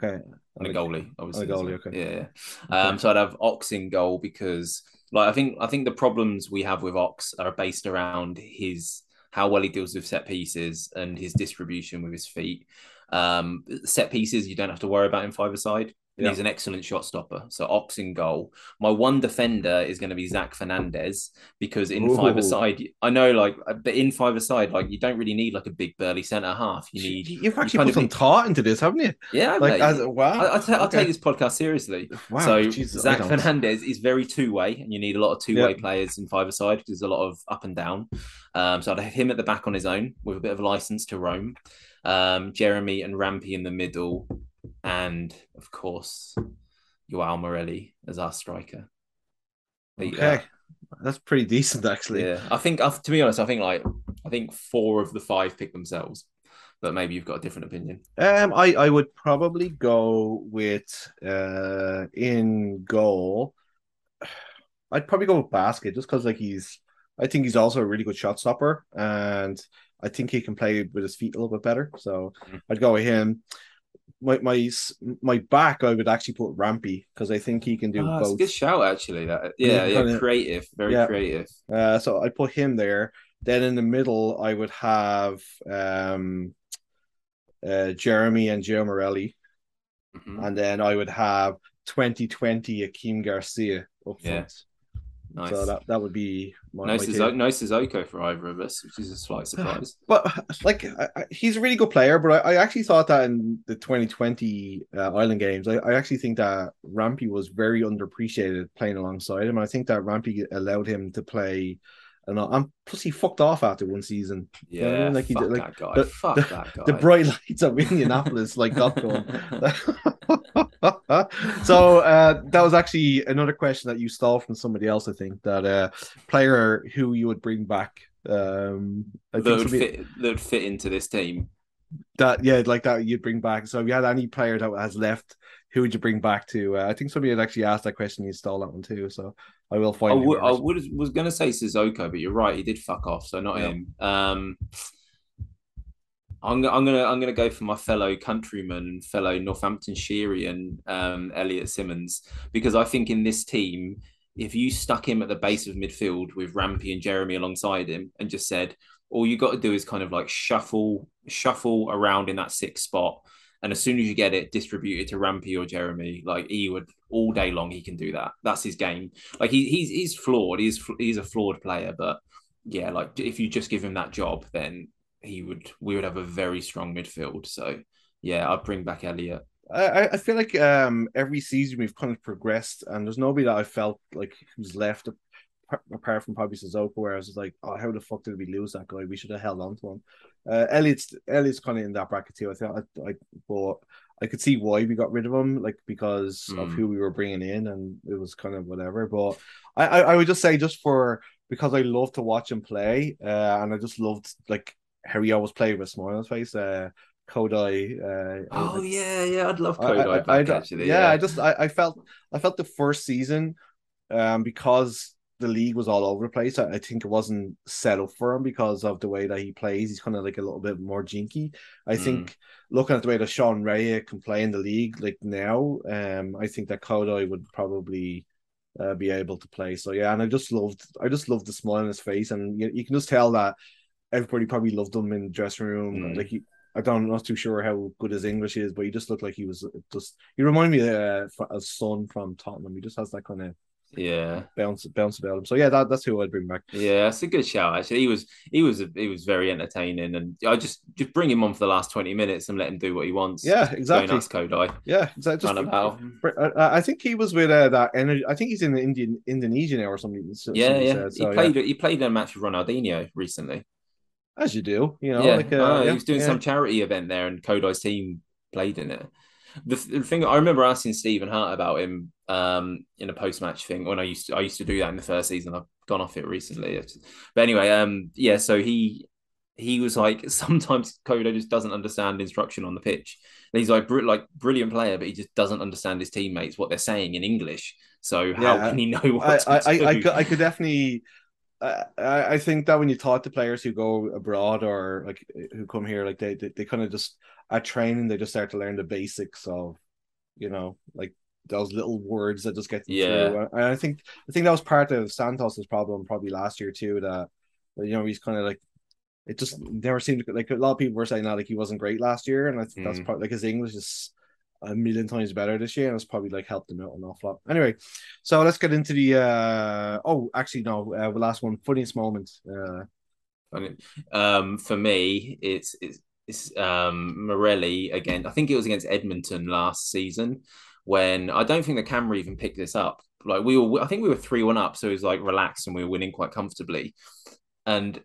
okay, and a goalie. Obviously, And a goalie, okay. Yeah. yeah. Um, so I'd have Ox in goal because, like, I think I think the problems we have with Ox are based around his how well he deals with set pieces and his distribution with his feet. Um, set pieces you don't have to worry about in five-a-side. And Yeah. He's an excellent shot stopper. So Ox in goal. My one defender is going to be Zach Fernandez because in Ooh. five aside, I know like, uh, but in five aside, like you don't really need like a big burly centre half. You need, You've actually kind put some need- thought into this, haven't you? yeah, Like, as wow, I, I'll, I'll take this podcast seriously. Wow, so Jesus, Zach. Fernandez is very two way, and you need a lot of two way Yeah. players in five aside because there's a lot of up and down. Um, so I'd have him at the back on his own with a bit of license to roam. Um, Jeremy and Rampy in the middle, and of course, Joao Morelli as our striker. Uh, Okay, that's pretty decent actually. yeah, I think uh, to be honest, I think like I think four of the five pick themselves, but maybe you've got a different opinion. Um, I I would probably go with uh in goal. I'd probably go with Basket just because like he's. I think he's also a really good shot stopper, and I think he can play with his feet a little bit better. So Mhm. I'd go with him. My my my back, I would actually put Rampy because I think he can do Oh, both. good shout, actually. That yeah, Yeah, creative, very yeah. creative. Uh, so I put him there. Then in the middle, I would have um, uh, Jeremy and Joe Morelli, Mhm. and then I would have 2020 Akeem Garcia up front. Nice. So that, that would be my, no, Suzo- no Sissoko for either of us, which is a slight surprise. But like, I, I, he's a really good player. But I, I actually thought that in the 2020 uh, Island Games, I, I actually think that Rampy was very underappreciated playing alongside him. I think that Rampy allowed him to play. And, and plus, he fucked off after one season. Yeah, know I mean? Like he fuck did- like, that guy. the- fuck the- that guy. the bright lights of Indianapolis like got so uh, that was actually another question that you stole from somebody else. I think that uh, player who you would bring back. Um, that would fit that would fit into this team. that yeah, like that you'd bring back. So if you had any player that has left, who would you bring back to? Uh, I think somebody had actually asked that question. You stole that one too. So I will I find. would, I would was going to say Sissoko, but you're right. He did fuck off, so not Yeah. him. Um, I'm, I'm gonna I'm gonna go for my fellow countryman and fellow Northamptonshirian um, Elliot Simmons because I think in this team, if you stuck him at the base of midfield with Rampy and Jeremy alongside him and just said all you got to do is kind of like shuffle shuffle around in that sixth spot And as soon as you get it, distribute it to Rampy or Jeremy. Like he would all day long, he can do that. That's his game. Like he, he's he's flawed. He's he's a flawed player, but yeah, like if you just give him that job, then he would we would have a very strong midfield. So yeah, I'd bring back Elliot. I, I feel like um every season we've kind of progressed, and there's nobody that I felt like was left apart from probably Sissoko, where I was like, oh, how the fuck did we lose that guy? We should have held on to him. Uh, Elliott's Elliot's kind of in that bracket too. I think I, I but I could see why we got rid of him, like because mm. of hmm. who we were bringing in, and it was kind of whatever. But I, I, I would just say just for because I love to watch him play, uh, and I just loved like how he always played with a smile on his face. Uh, Kodai. Uh, oh yeah, yeah, I'd love Kodai I, I, back, actually. Yeah, yeah, I just I, I felt I felt the first season, um, because the league was all over the place. I, I, think it wasn't set up for him because of the way that he plays. He's kind of like a little bit more jinky. I mm. think looking at the way that Sean Rea can play in the league like now, um, I think that Kodai would probably uh, be able to play. So yeah, and I just loved, I just loved the smile on his face, and you, you can just tell that everybody probably loved him in the dressing room. Mm. Like he, I don't, I'm not too sure how good his English is, but he just looked like he was just. He reminded me uh, of Son from Tottenham. He just has that kind of yeah bounce bounce about him. So yeah, that, that's who I'd bring back. Yeah, that's a good shout. Actually, he was he was he was very entertaining, and I just just bring him on for the last twenty minutes and let him do what he wants. Yeah, exactly. That's Kodai. Yeah, exactly. Just, about. I think he was with uh, that energy. I think he's in the Indian Indonesia now or something. Yeah, yeah. So, he played yeah. he played a match with Ronaldinho recently. As you do, you know. Yeah, like, uh, oh, yeah he was doing yeah. some charity event there, and Kodai's team played in it. The, the thing I remember asking Stephen Hart about him um, in a post match thing when I used to I used to do that in the first season. I've gone off it recently, but anyway, um, yeah. So he he was like sometimes Kodai just doesn't understand instruction on the pitch. And he's like br- like brilliant player, but he just doesn't understand his teammates what they're saying in English. So how yeah, can he know what I, I, I, I could definitely I, I think that when you talk to players who go abroad or like who come here, like they they, they kind of just at training they just start to learn the basics of, you know, like those little words that just get yeah. through. And I think I think that was part of Santos's problem probably last year too. That you know he's kind of like it just never seemed like a lot of people were saying that like he wasn't great last year, and I think mm. that's probably like his English is a million times better this year, and it's probably like helped him out an awful lot. Anyway, so let's get into the uh oh actually no uh, the last one funniest moment. Uh, um, for me, it's it's it's um Morelli again. I think it was against Edmonton last season when I don't think the camera even picked this up. Like we were, I think we were three one up, so it was like relaxed and we were winning quite comfortably. And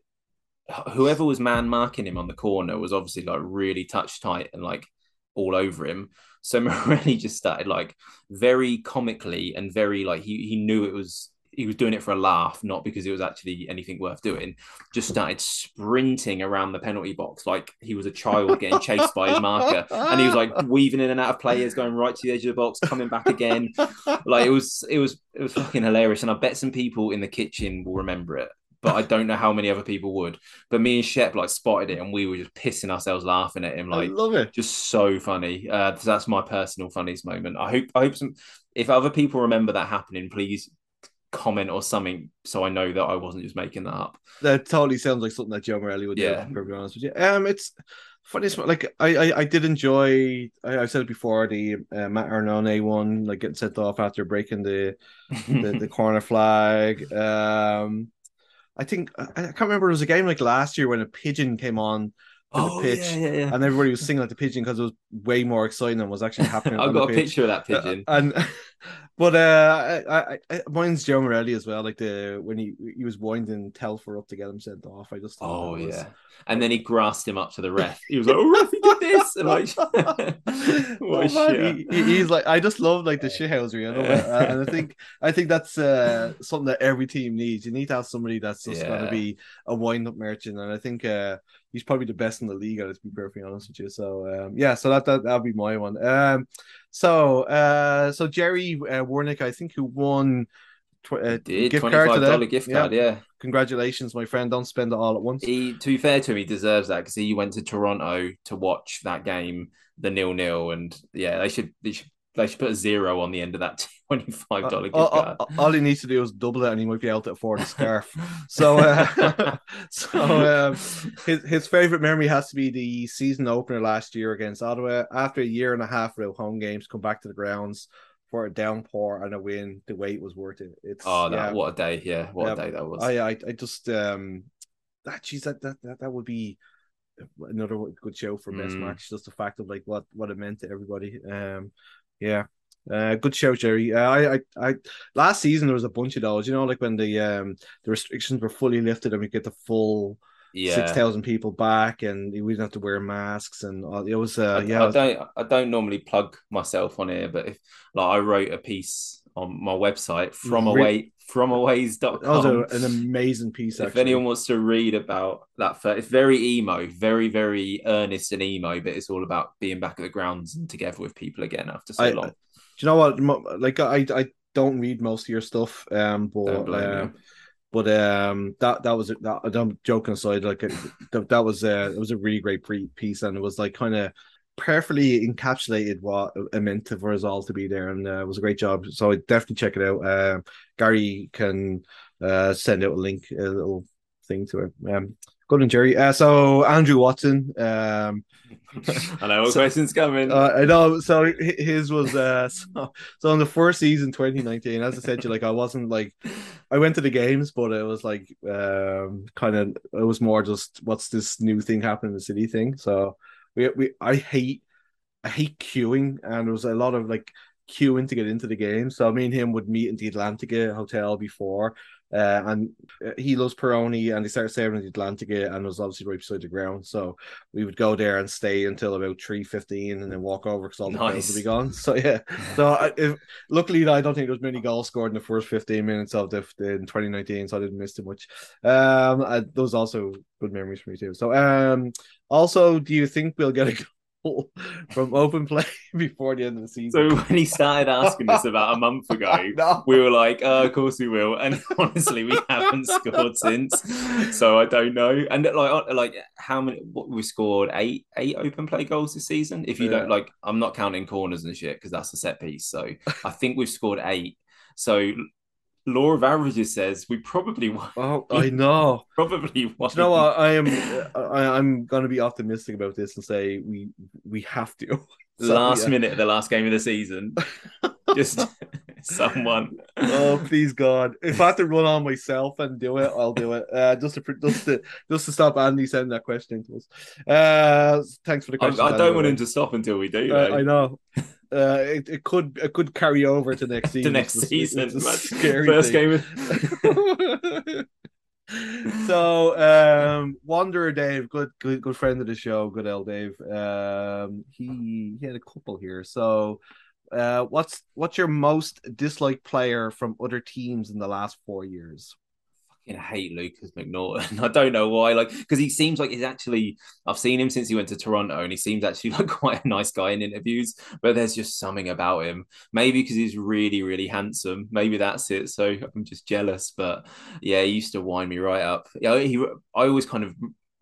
whoever was man marking him on the corner was obviously like really touch tight and like all over him. So Morelli just started like very comically and very like he he knew it was he was doing it for a laugh, not because it was actually anything worth doing. Just started sprinting around the penalty box like he was a child getting chased by his marker, and he was like weaving in and out of players, going right to the edge of the box, coming back again. Like it was, it was, it was fucking hilarious. And I bet some people in the kitchen will remember it. But I don't know how many other people would. But me and Shep like spotted it, and we were just pissing ourselves laughing at him. Like, I love it, just so funny. Uh, so that's my personal funniest moment. I hope, I hope some. If other people remember that happening, please comment or something so I know that I wasn't just making that up. That totally sounds like something that Joe Morelli would yeah. do, to be honest with you. Um it's funny like I, I I did enjoy I, I said it before the uh, Matt Arnone one like getting sent off after breaking the the, the corner flag. Um I think I, I can't remember it was a game like last year when a pigeon came on oh, the pitch, yeah, yeah, yeah. and everybody was singing like the pigeon because it was way more exciting than was actually happening. I've got a pitch. picture of that pigeon, uh, and but uh, I, I, I, mine's Joe Morelli as well. Like the when he he was winding Telfer up to get him sent off. I just oh was... yeah, and then he grasped him up to the ref. He was like, "Oh, ref, he did this!" And like, what oh, man, he, he's like, I just love like the shithousery, you know. Uh, and I think I think that's uh, something that every team needs. You need to have somebody that's just yeah. going to be a wind up merchant, and I think. uh he's probably the best in the league. Let's be perfectly honest with you. So um, yeah, so that that that'll be my one. Um, so uh, so Jerry uh, Warnick, I think who won. Tw- uh, did gift dollar gift card? Yeah. yeah. Congratulations, my friend. Don't spend it all at once. He, to be fair to him, he deserves that because he went to Toronto to watch that game, the nil nil, and yeah, they should they should they should put a zero on the end of that twenty-five dollar gift all, card. all, all he needs to do is double it, and he might be able to afford a scarf. so, uh, so um, his his favorite memory has to be the season opener last year against Ottawa. After a year and a half without home games, come back to the grounds for a downpour and a win. The wait was worth it. It's Oh, that yeah, what a day! Yeah, what Yeah, a day that was. I, I I just um that geez that that that, that would be another good show for best Mm. match. Just the fact of like what what it meant to everybody. Um, yeah. Uh, good show, Jerry. Uh, I, I, I, last season there was a bunch of those. You know, like when the um the restrictions were fully lifted and we get the full yeah, six thousand people back, and we didn't have to wear masks and all. It was, uh, I, yeah, I was- don't I don't normally plug myself on here, but if like I wrote a piece on my website from Re- away from aways.com. that was an amazing piece. if anyone wants to read about that, it's very emo, very very earnest and emo, but it's all about being back at the grounds and together with people again after so I- long. Do you know what? Like I, I don't read most of your stuff, um, but um, you. but um, that that was that. I'm joking aside, like that, that was uh, it was a really great pre- piece, and it was like kind of perfectly encapsulated what it meant for us all to be there, and uh, it was a great job. So I definitely check it out. Uh, Gary can uh, send out a link, a little thing to it. Um, good and Jerry. Uh, so Andrew Watson, um, I know So- questions coming. uh, I know. So his was uh, so, so in the first season, 2019. As I said, to you like I wasn't like I went to the games, but it was like um, kind of it was more just what's this new thing happening in the city thing. So we we I hate I hate queuing, and there was a lot of like queuing to get into the game. So me and him would meet in the Atlantica hotel before. Uh, and uh, he loves Peroni, and they started serving the Atlantica, and it was obviously right beside the ground. So we would go there and stay until about three fifteen, and then walk over because all the crowds Nice. would be gone. So yeah, so I, if, luckily I don't think there was many goals scored in the first fifteen minutes of the in twenty nineteen, so I didn't miss too much. Um, uh, those also good memories for me too. So um, also, do you think we'll get a goal from open play before the end of the season? so when he started asking us about a month ago, no. we were like, oh, of course we will. And honestly, we haven't scored since. So I don't know. And like, uh, like how many? What we scored eight, eight open play goals this season. If you Yeah. don't like, I'm not counting corners and shit because that's a set piece. So I think we've scored eight. So law of averages says we probably won. Oh, I know. Probably won. Do you know what? I am. I, I'm going to be optimistic about this and say we we have to. So, last yeah. minute of the last game of the season. Just someone. Oh please God! If I have to run on myself and do it, I'll do it. Uh, just to just to just to stop Andy sending that question to us. Uh, thanks for the question. I don't want him to stop until we do. Uh. I know. Uh, it, it could it could carry over to next season. the next It's season. it's scary First thing. game. So um Wanderer Dave, good good good friend of the show, good L Dave. Um he he had a couple here. So uh what's what's your most disliked player from other teams in the last four years? Fucking hate Lukas MacNaughton. I don't know why. Like, because he seems like he's actually. I've seen him since he went to Toronto, and he seems actually like quite a nice guy in interviews. But there's just something about him. Maybe because he's really, really handsome. Maybe that's it. So I'm just jealous. But yeah, he used to wind me right up. Yeah, he. I always kind of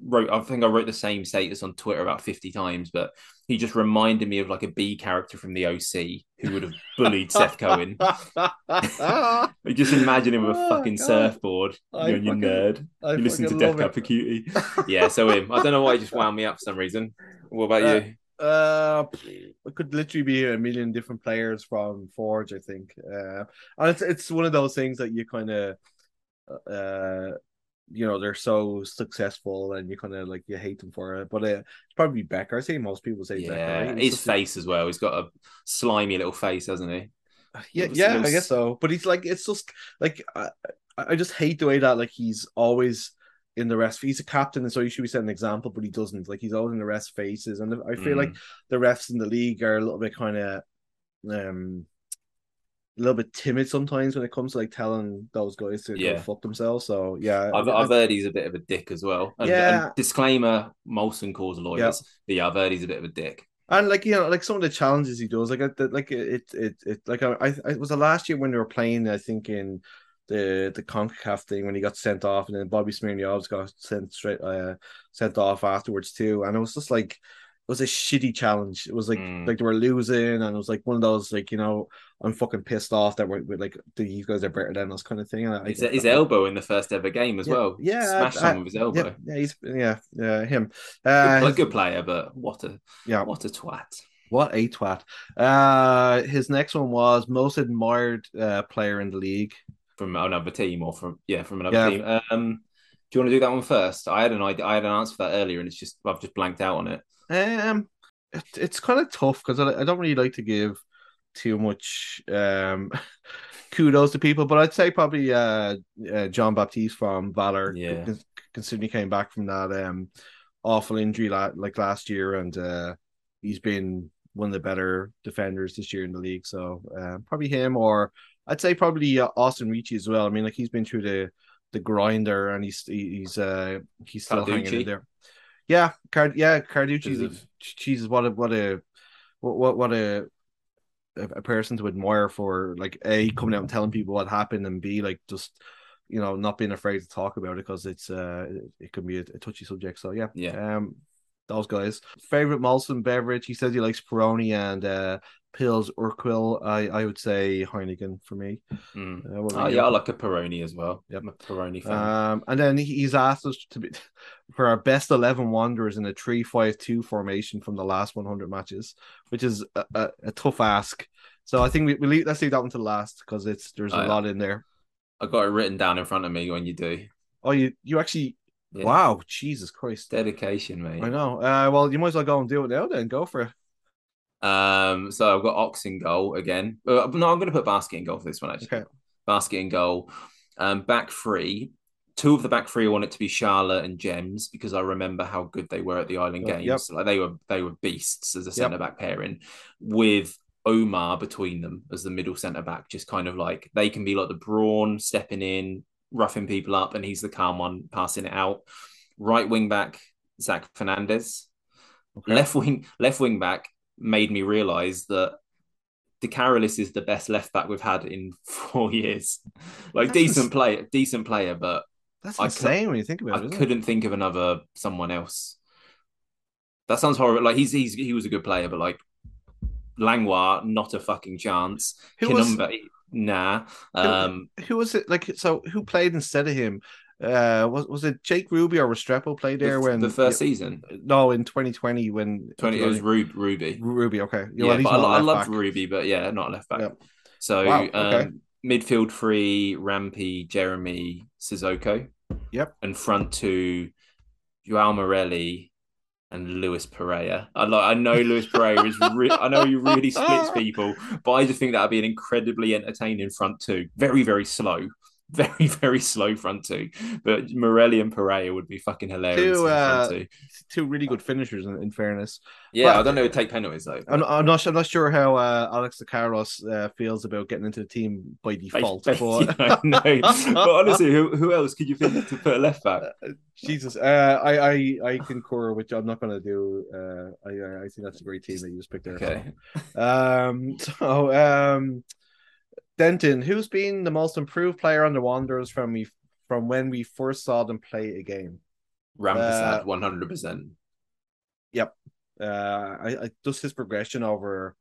wrote. I think I wrote the same status on Twitter about 50 times, but he just reminded me of like a B character from the OC who would have bullied Seth Cohen. Just imagine him with a Oh, fucking God. surfboard. I you and your fucking- nerd. I You listen to Death Cab for Cutie. Yeah, so him. I don't know why he just wound me up for some reason. What about Uh, you? Uh, it could literally be a million different players from Forge. I think, uh, and it's it's one of those things that you kind of, uh, you know, they're so successful and you kind of like you hate them for it. But uh, it's probably Bekker. I say most people say Bekker. Right? his face as well. He's got a slimy little face, hasn't he? yeah, was- yeah, was- I guess so. But he's like, it's just like I, I just hate the way that like he's always in the rest. He's a captain, and so he should be setting an example, but he doesn't. Like he's always in the rest faces, and I feel like Mm. the refs in the league are a little bit kind of um a little bit timid sometimes when it comes to like telling those guys to Yeah. go fuck themselves. So yeah, I've, I've heard he's a bit of a dick as well. And, Yeah. and disclaimer: Molson calls lawyers. But yeah, I've heard he's a bit of a dick. and like you know, like some of the challenges he does, like I, like it, it, it, like I, I, it was the last year when they were playing, I think in the the Concacaf thing when he got sent off, and then Bobby Smyrniotis got sent straight, uh, sent off afterwards too, and it was just like. it was a shitty challenge. It was like Mm. like they were losing, and it was like one of those like you know I'm fucking pissed off that we're, we're like these guys are better than us kind of thing. And I, His, his elbow in the first ever game as Yeah, well. yeah, smashed I- someone with his elbow. yeah, he's yeah, yeah, him. Good, Uh, pl- good player, but what a yeah, what a twat. what a twat. Uh, his next one was most admired uh, player in the league. from another team or from yeah from another Yeah. team. Um, do you want to do that one first? I had an idea. I had an answer for that earlier, and it's just I've just blanked out on it. Um, it, it's kind of tough because I, I don't really like to give too much um kudos to people, but I'd say probably uh, uh Jean-Baptiste from Valour, Yeah. con- considering he came back from that um awful injury la- like last year, and uh he's been one of the better defenders this year in the league. So uh, probably him, or I'd say probably uh, Austin Ricci as well. I mean, like he's been through the the grinder, and he's he's uh he's still hanging in there. Yeah, Card yeah, Carducci's Because of- Jesus, what a what a what what, what a a a person to admire for like a coming out and telling people what happened and b like just you know not being afraid to talk about it because it's uh it can be a, a touchy subject so yeah Yeah. um those guys favorite Molson beverage he says he likes Peroni and uh pills Urquell I I would say Heineken for me Mm. uh, Oh yeah, I like a Peroni as well. Yep. I'm a Peroni fan. Um, and then he's asked us to be for our best eleven wanderers in a three-five-two formation from the last one hundred matches, which is a, a, a tough ask. So I think we, we leave, let's leave that one to last because it's there's a Oh, yeah. lot in there. I got it written down in front of me when you do. Oh, you you actually Yeah. wow, Jesus Christ! Dedication, mate. I know. Uh, well, you might as well go and do it now. Then go for it. Um, so I've got Ox in goal again. Uh, no, I'm going to put Basket in goal for this one actually. Okay. Basket in goal. Um, back three. Two of the back three I want it to be Charlotte and Jems because I remember how good they were at the Island Yep, Games. yep. Like they were they were beasts as a centre back pairing with Omar between them as the middle centre back. Just kind of like they can be like the brawn stepping in, roughing people up, and he's the calm one passing it out. Right wing back Zach Fernandez Okay. left wing left wing back made me realize that De Carolis is the best left back we've had in four years. Like That's decent ins- player, decent player, but That's I insane when you think about it. I isn't it? couldn't think of another someone else. That sounds horrible. Like he's he's he was a good player, but like Langlois, not a fucking chance. Who was- Kinumba, nah. Um, Who was it? Like so, who played instead of him? Uh, was was it Jake Ruby or Restrepo played there the, when the first season, No, in 2020 when twenty, it was Ru- Ruby. Ruby. Okay, Yeah, well, I, I left love back. Ruby, but yeah, not left back. Yep. So Wow, okay. um, midfield three, Rampy, Jeremy, Sissoko. Yep. And front two, Joao Morelli and Luis Pereira. I like. I know Luis Pereira is. Re- I know he really splits people, but I just think that'd be an incredibly entertaining front two. Very, very slow. Very, very slow front two. But Morelli and Pereira would be fucking hilarious. Two, in the front uh, two. Two really good finishers, in, in fairness. Yeah, but- I don't know. Take penalties though. I'm, I'm not. I'm not sure how uh, Alex De Carolis uh, feels about getting into the team by default. I, but I know. but honestly, who, who else could you think to put a left back? Jesus, uh, I, I I concur with. I'm not going to do. Uh, I I think that's a great team that you just picked there. Okay. Um. So um, Denton, who's been the most improved player on the Wanderers from we from when we first saw them play a game? Rampersad, Uh, one hundred percent. Uh, I, I just his progression over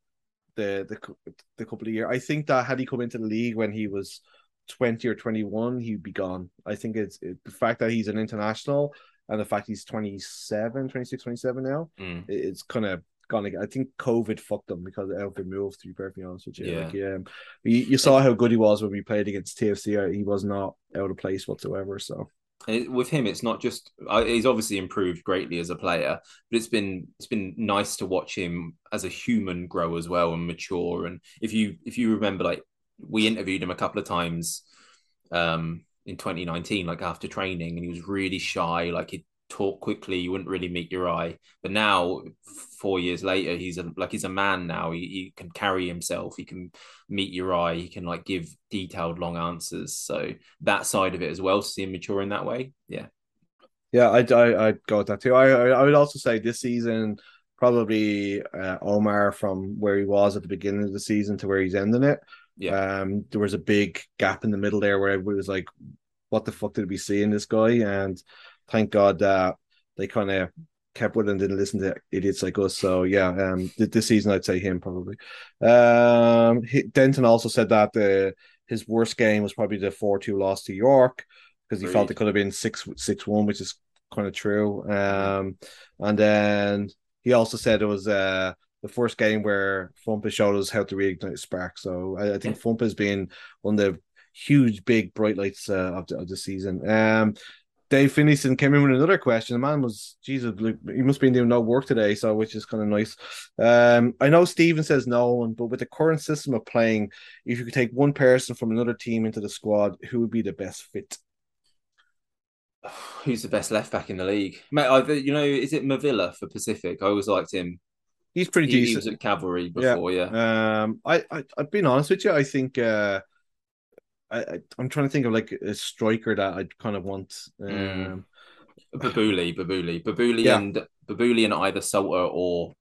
the the the couple of years. I think that had he come into the league when he was twenty or twenty one, he'd be gone. I think it's it, the fact that he's an international and the fact he's 27, 26, 27 now. Mm. it- It's kind of gone. again. I think COVID fucked him because of the moves. To be perfectly honest with you, Yeah. like, yeah, you, you saw how good he was when we played against TFC. He was not out of place whatsoever. So it- with him, it's not just uh, he's obviously improved greatly as a player, but it's been it's been nice to watch him as a human grow as well and mature. And if you if you remember, like we interviewed him a couple of times um, in 2019, like after training, and he was really shy. Like he'd talk quickly, you wouldn't really meet your eye. But now, four years later, he's a, like he's a man now. He, he can carry himself. He can meet your eye. He can like give detailed, long answers. So that side of it as well, to see him mature in that way. Yeah. Yeah, I'd, I, I'd go with that too. I, I, I would also say this season, probably uh, Omar from where he was at the beginning of the season to where he's ending it. Yeah. Um, there was a big gap in the middle there where everybody was like, "What the fuck did we see in this guy?" And thank God that they kind of kept with it and didn't listen to idiots like us. So yeah, um, this season I'd say him probably. Um, he, Denton also said that the his worst game was probably the four two loss to York because he felt it could have been six six one, which is kind of true. Um, and then he also said it was uh the first game where Fumpa showed us how to reignite spark. So I, I think Fumpa has been one of the huge, big bright lights uh, of the of the season. Um, Dave Finlayson came in with another question. The man was, Jesus, he must be doing no work today, so which is kind of nice. Um, I know Steven says no one, but with the current system of playing, if you could take one person from another team into the squad, who would be the best fit? Who's the best left back in the league? Mate, I, you know, is it Mavilla for Pacific? I always liked him. He's pretty He, he decent. was at Cavalry before, yeah. Um, I, I, I've been honest with you. I think uh, I, I'm trying to think of like a striker that I'd kind of want. Um, Mm. Babouli, Babouli, Babouli, Yeah. and Babouli, and either Salter or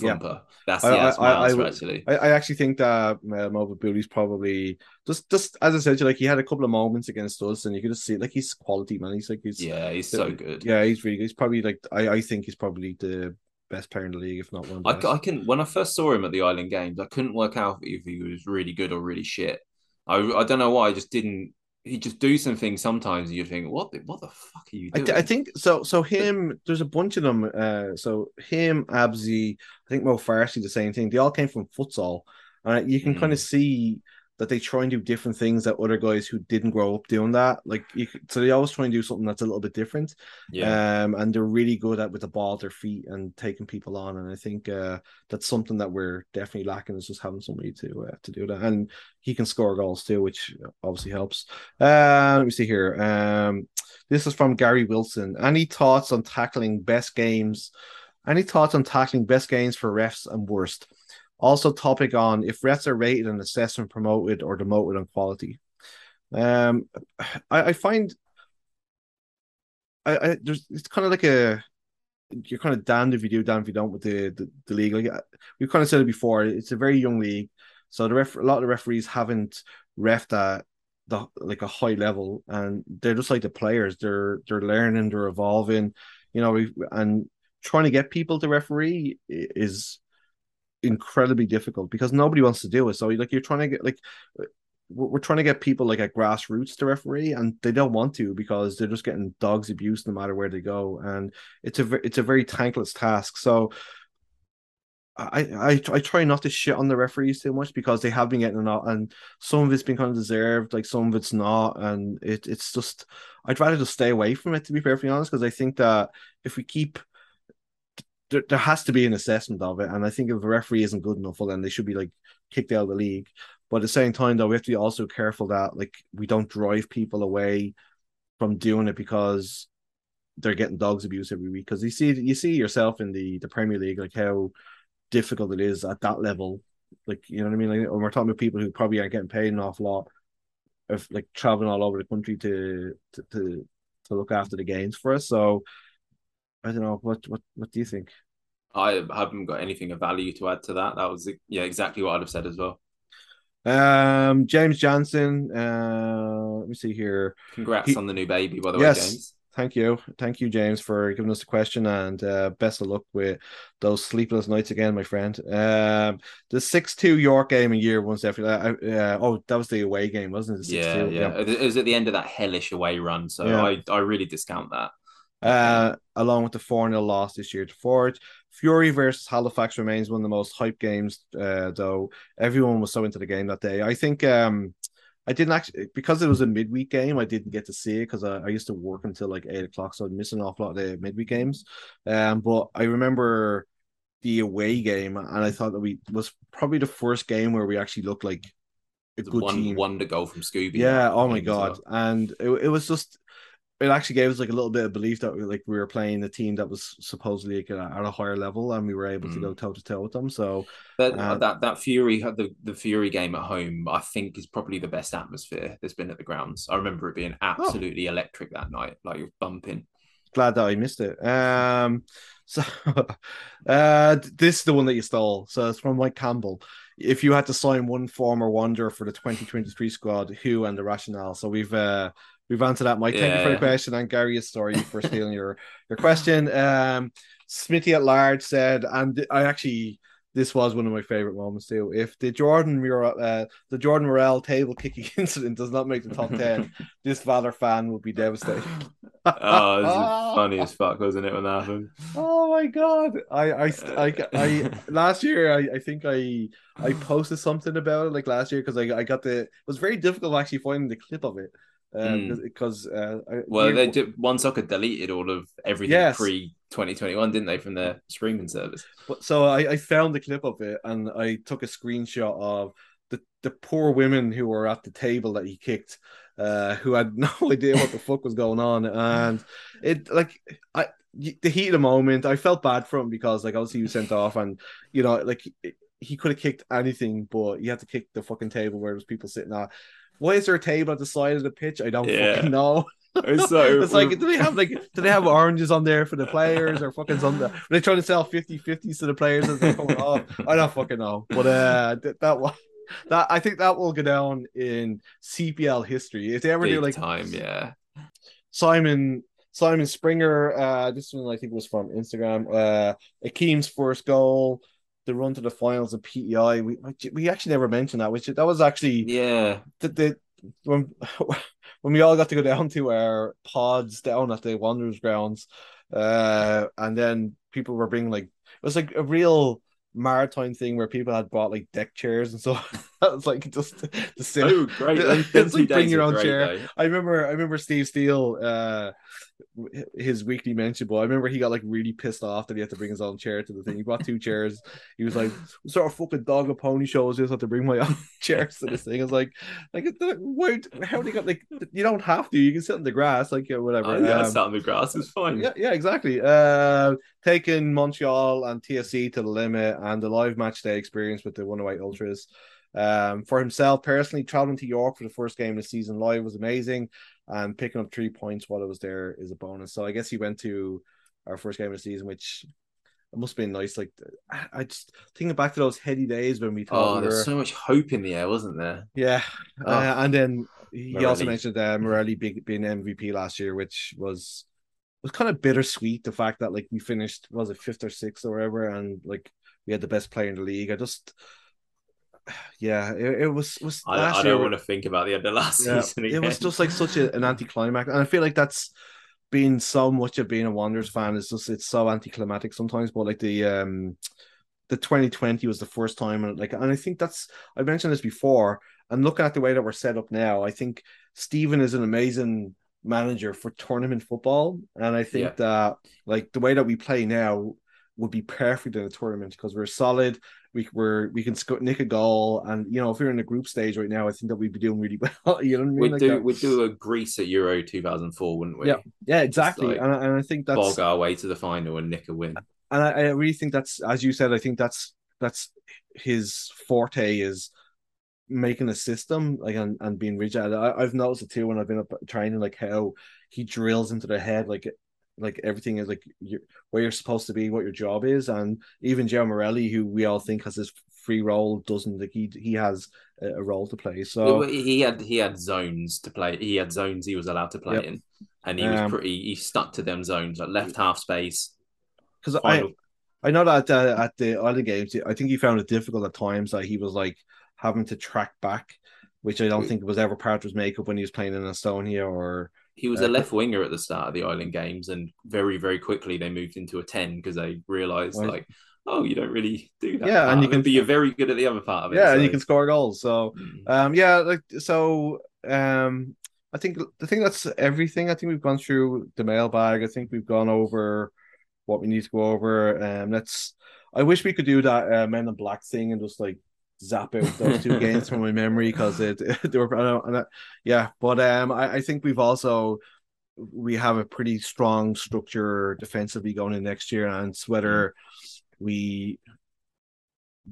Yeah. Fumpa. That's I- yeah, that's I- I- actually. I, I actually think that Mo Babouli's probably just, just as I said, like he had a couple of moments against us, and you could just see like he's quality man. He's like he's Yeah, he's so good. yeah, he's really good. He's probably like I, I think he's probably the best player in the league, if not one I. I can when I first saw him at the Island Games, I couldn't work out if he was really good or really shit. I I don't know why. I just didn't. He just do some things sometimes, and you think, what the what the fuck are you I, doing? th- I think so. So him, there's a bunch of them. Uh, so him, Abzi, I think Mo Farsi, the same thing. They all came from futsal, and you can Mm. kind of see that they try and do different things that other guys who didn't grow up doing that. Like you, so they always try and do something that's a little bit different. yeah, Um, and they're really good at with the ball at their feet and taking people on. And I think uh, that's something that we're definitely lacking is just having somebody to uh, to do that. And he can score goals too, which obviously helps. Uh, let me see here. Um, this is from Gary Wilson. Any thoughts on tackling best games? Any thoughts on tackling best games for refs and worst? Also, topic on if refs are rated and assessed and promoted or demoted on quality. Um, I, I find I, I there's it's kind of like a you're kind of damned if you do, damned if you don't with the the, the league. Like uh, we've kind of said it before, it's a very young league, so the ref a lot of the referees haven't refed at the like a high level, and they're just like the players. They're they're learning, they're evolving, you know, and trying to get people to referee is incredibly difficult because nobody wants to do it. So like you're trying to get like we're trying to get people like at grassroots to referee, and they don't want to because they're just getting dogs abused no matter where they go, and it's a it's a very thankless task. So I I I try not to shit on the referees too much because they have been getting a lot, and some of it's been kind of deserved, like some of it's not, and it it's just I'd rather just stay away from it to be perfectly honest, because I think that if we keep there, there has to be an assessment of it, and I think if a referee isn't good enough, well then they should be like kicked out of the league. But at the same time, though, we have to be also careful that like we don't drive people away from doing it because they're getting dogs abuse every week. Because you see, you see yourself in the the Premier League, like how difficult it is at that level. Like you know what I mean? Like when we're talking about people who probably aren't getting paid an awful lot of like traveling all over the country to to to, to look after the games for us. So I don't know what what what do you think? I haven't got anything of value to add to that. That was yeah, exactly what I'd have said as well. Um, James Johnson. Uh, let me see here. Congrats He- on the new baby, by the Yes. way, James. Thank you, thank you, James, for giving us the question, and uh, best of luck with those sleepless nights again, my friend. Um, the six-two York game in year one, definitely. Uh, uh, oh, that was the away game, wasn't it? The Yeah, 6-2, yeah, It was at the end of that hellish away run, so Yeah. I, I really discount that. Uh, along with the 4 0 loss this year to Forge. Fury versus Halifax remains one of the most hype games, uh, though. Everyone was so into the game that day. I think um, I didn't actually, because it was a midweek game, I didn't get to see it because I, I used to work until like 8 o'clock, so I'd miss an awful lot of the midweek games. Um, but I remember the away game, and I thought that we was probably the first game where we actually looked like a good one team. wonder goal from Scooby. Yeah. Oh my god. well. And it, it was just it actually gave us like a little bit of belief that we like we were playing a team that was supposedly like, at a higher level and we were able to Mm. go toe to toe with them. So But Uh, that that Fury the the Fury game at home, I think, is probably the best atmosphere there's been at the grounds. I remember it being Oh. absolutely electric that night, like you're bumping. glad that I missed it. Um, so uh, this is the one that you stole. So it's from Mike Campbell. If you had to sign one former wonder for the 2023 squad, who and the rationale? So we've uh we've answered that. Mike, thank you for the question, and Gary, sorry for stealing your your question. Um, Smithy at large said, and I actually this was one of my favorite moments too. If the Jordan Murrell, uh, the Jordan Morel table kicking incident does not make the top ten, this Valour fan will be devastated. oh, this is funny as fuck, wasn't it, when that happened? Oh my god! I I I, I last year I, I think I I posted something about it like last year because I I got the it was very difficult actually finding the clip of it um, because uh, Well, they did. One Soccer deleted all of everything Yes. pre 2021, didn't they, from their streaming service? But so I, I found the clip of it and I took a screenshot of the, the poor women who were at the table that he kicked, uh, who had no idea what the fuck was going on. And it like I the heat of the moment, I felt bad for him because like obviously he was sent off and you know, like he could have kicked anything, but he had to kick the fucking table where there's people sitting at. Why is there a table at the side of the pitch? I don't Yeah. fucking know. It's so it's like, do they have like, do they have oranges on there for the players or fucking something? Are they trying to sell 50 50s to the players as they're coming off? I don't fucking know. But uh, that, that one, that I think that will go down in CPL history. If they ever big do like time, yeah. Simon Simon Springer, uh, this one I think was from Instagram. Uh, Akeem's first goal, the run to the finals of PEI. We we actually never mentioned that, which that was actually Yeah, the, the when when we all got to go down to our pods down at the Wanderers grounds, uh, and then people were bringing like it was like a real maritime thing where people had bought like deck chairs and so that was like just the sit. oh great! It's like bring your own chair. though. I remember I remember Steve Steele uh his weekly mention, but I remember he got like really pissed off that he had to bring his own chair to the thing. He brought two chairs. He was like, "What sort of fucking dog and pony shows is have to bring my own chairs to this thing?" I was like, "Like, why? How do you got like? You don't have to. You can sit in the grass, like yeah, whatever." Oh, yeah, Um, sat on the grass. is fine. yeah, yeah, exactly. Uh, taking Montreal and TSC to the limit and the live match day experience with the 108 Ultras. Um, for himself personally, traveling to York for the first game of the season live was amazing, and picking up three points while I was there is a bonus. So I guess he went to our first game of the season, which it must have been nice. Like I- just thinking back to those heady days when we thought Oh, we were, there's so much hope in the air, wasn't there? yeah, Oh. uh, and then he also mentioned uh, Morelli being, being MVP last year, which was was kind of bittersweet. The fact that like we finished was it fifth or sixth or whatever, and like we had the best player in the league. I just, yeah, it, it was was I, I don't want to think about the end of last yeah, season it was just like such a, an anticlimax, and I feel like that's been so much of being a Wanderers fan. It's just it's so anticlimactic sometimes. But like the um the 2020 was the first time, and like, and I think that's I mentioned this before. And looking at the way that we're set up now, I think Stephen is an amazing manager for tournament football, and I think Yeah. that like the way that we play now would be perfect in a tournament because we're solid. We we're, we can sc- nick a goal, and you know if we're in the group stage right now, I think that we'd be doing really well. you know what I mean? We'd Like do that- we'd do a Greece at Euro 2004, wouldn't we? Yeah, yeah, exactly. like and, I- and I think that's Bog our way to the final and nick a win. and I, I really think that's as you said. I think that's that's his forte is making a system like and, and being rigid. I, I've noticed it too when I've been up training, like how he drills into the head, like like everything is like you where you're supposed to be, what your job is, and even João Morelli, who we all think has this free role, doesn't like he he has a, role to play. So he had he had zones to play. He had zones he was allowed to play Yep. in, and he was Um, pretty. He stuck to them zones, like left half space. because I I know that uh, at the other games, I think he found it difficult at times that he was like having to track back, which I don't think was ever part of his makeup when he was playing in Estonia or He was Uh, a left winger at the start of the Island games, and very very quickly they moved into a ten because they realised Right. like, oh, you don't really do that. Yeah, and you can- you're very good at the other part of it. yeah, and you can score goals. So Mm. um, yeah, like so um, I think the thing that's everything. I think we've gone through the mailbag. I think we've gone over what we need to go over. Um, let's. I wish we could do that uh, Men in Black thing and just like zap out those two games from my memory because it they were I I- yeah. But um, I, I think we've also we have a pretty strong structure defensively going in next year, and it's whether we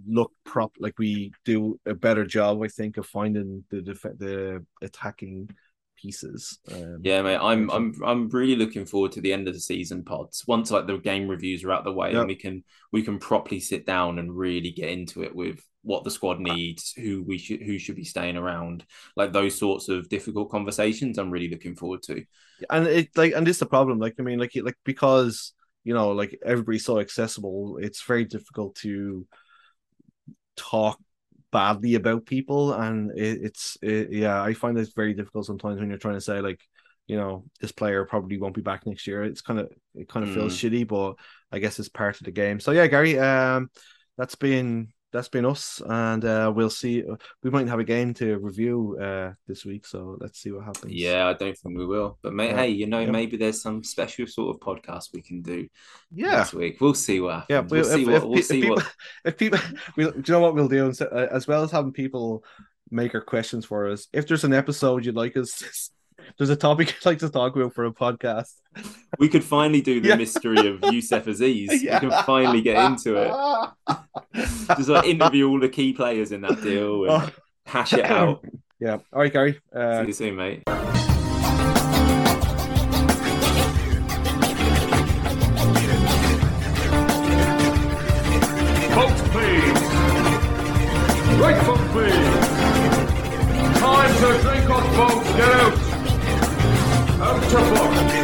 look prop like we do a better job, I think, of finding the def- the attacking pieces. Um, yeah, mate, I'm I'm I'm really looking forward to the end of the season pods. Once like the game reviews are out the way, yep. and we can we can properly sit down and really get into it with what the squad needs, who we should who should be staying around, like those sorts of difficult conversations. I'm really looking forward to. And it like and this is the problem. Like I mean, like like because you know like everybody's so accessible, it's very difficult to talk badly about people and it, it's it, yeah i find it very difficult sometimes when you're trying to say like you know this player probably won't be back next year it's kind of it kind of mm. feels shitty but i guess it's part of the game so yeah gary um that's been that's been us, and uh, we'll see. We might have a game to review uh, this week, so let's see what happens. Yeah, I don't think we will, but may- yeah. hey, you know, yeah. maybe there's some special sort of podcast we can do. Yeah, this week we'll see what happens. Yeah, we'll, we'll see if, what. If, we'll see people, what. If people, we'll, do you know what we'll do? Uh, as well as having people make our questions for us, if there's an episode you'd like us there's a topic I'd like to talk about for a podcast. We could finally do the yeah. mystery of Youssef Aziz. Yeah. We can finally get into it. Just like interview all the key players in that deal and oh. hash it out. Yeah. All right, Gary. Uh, See you soon, mate. Folks, please. Right foot, please. Time to drink up, folks. Get out. Rastafari.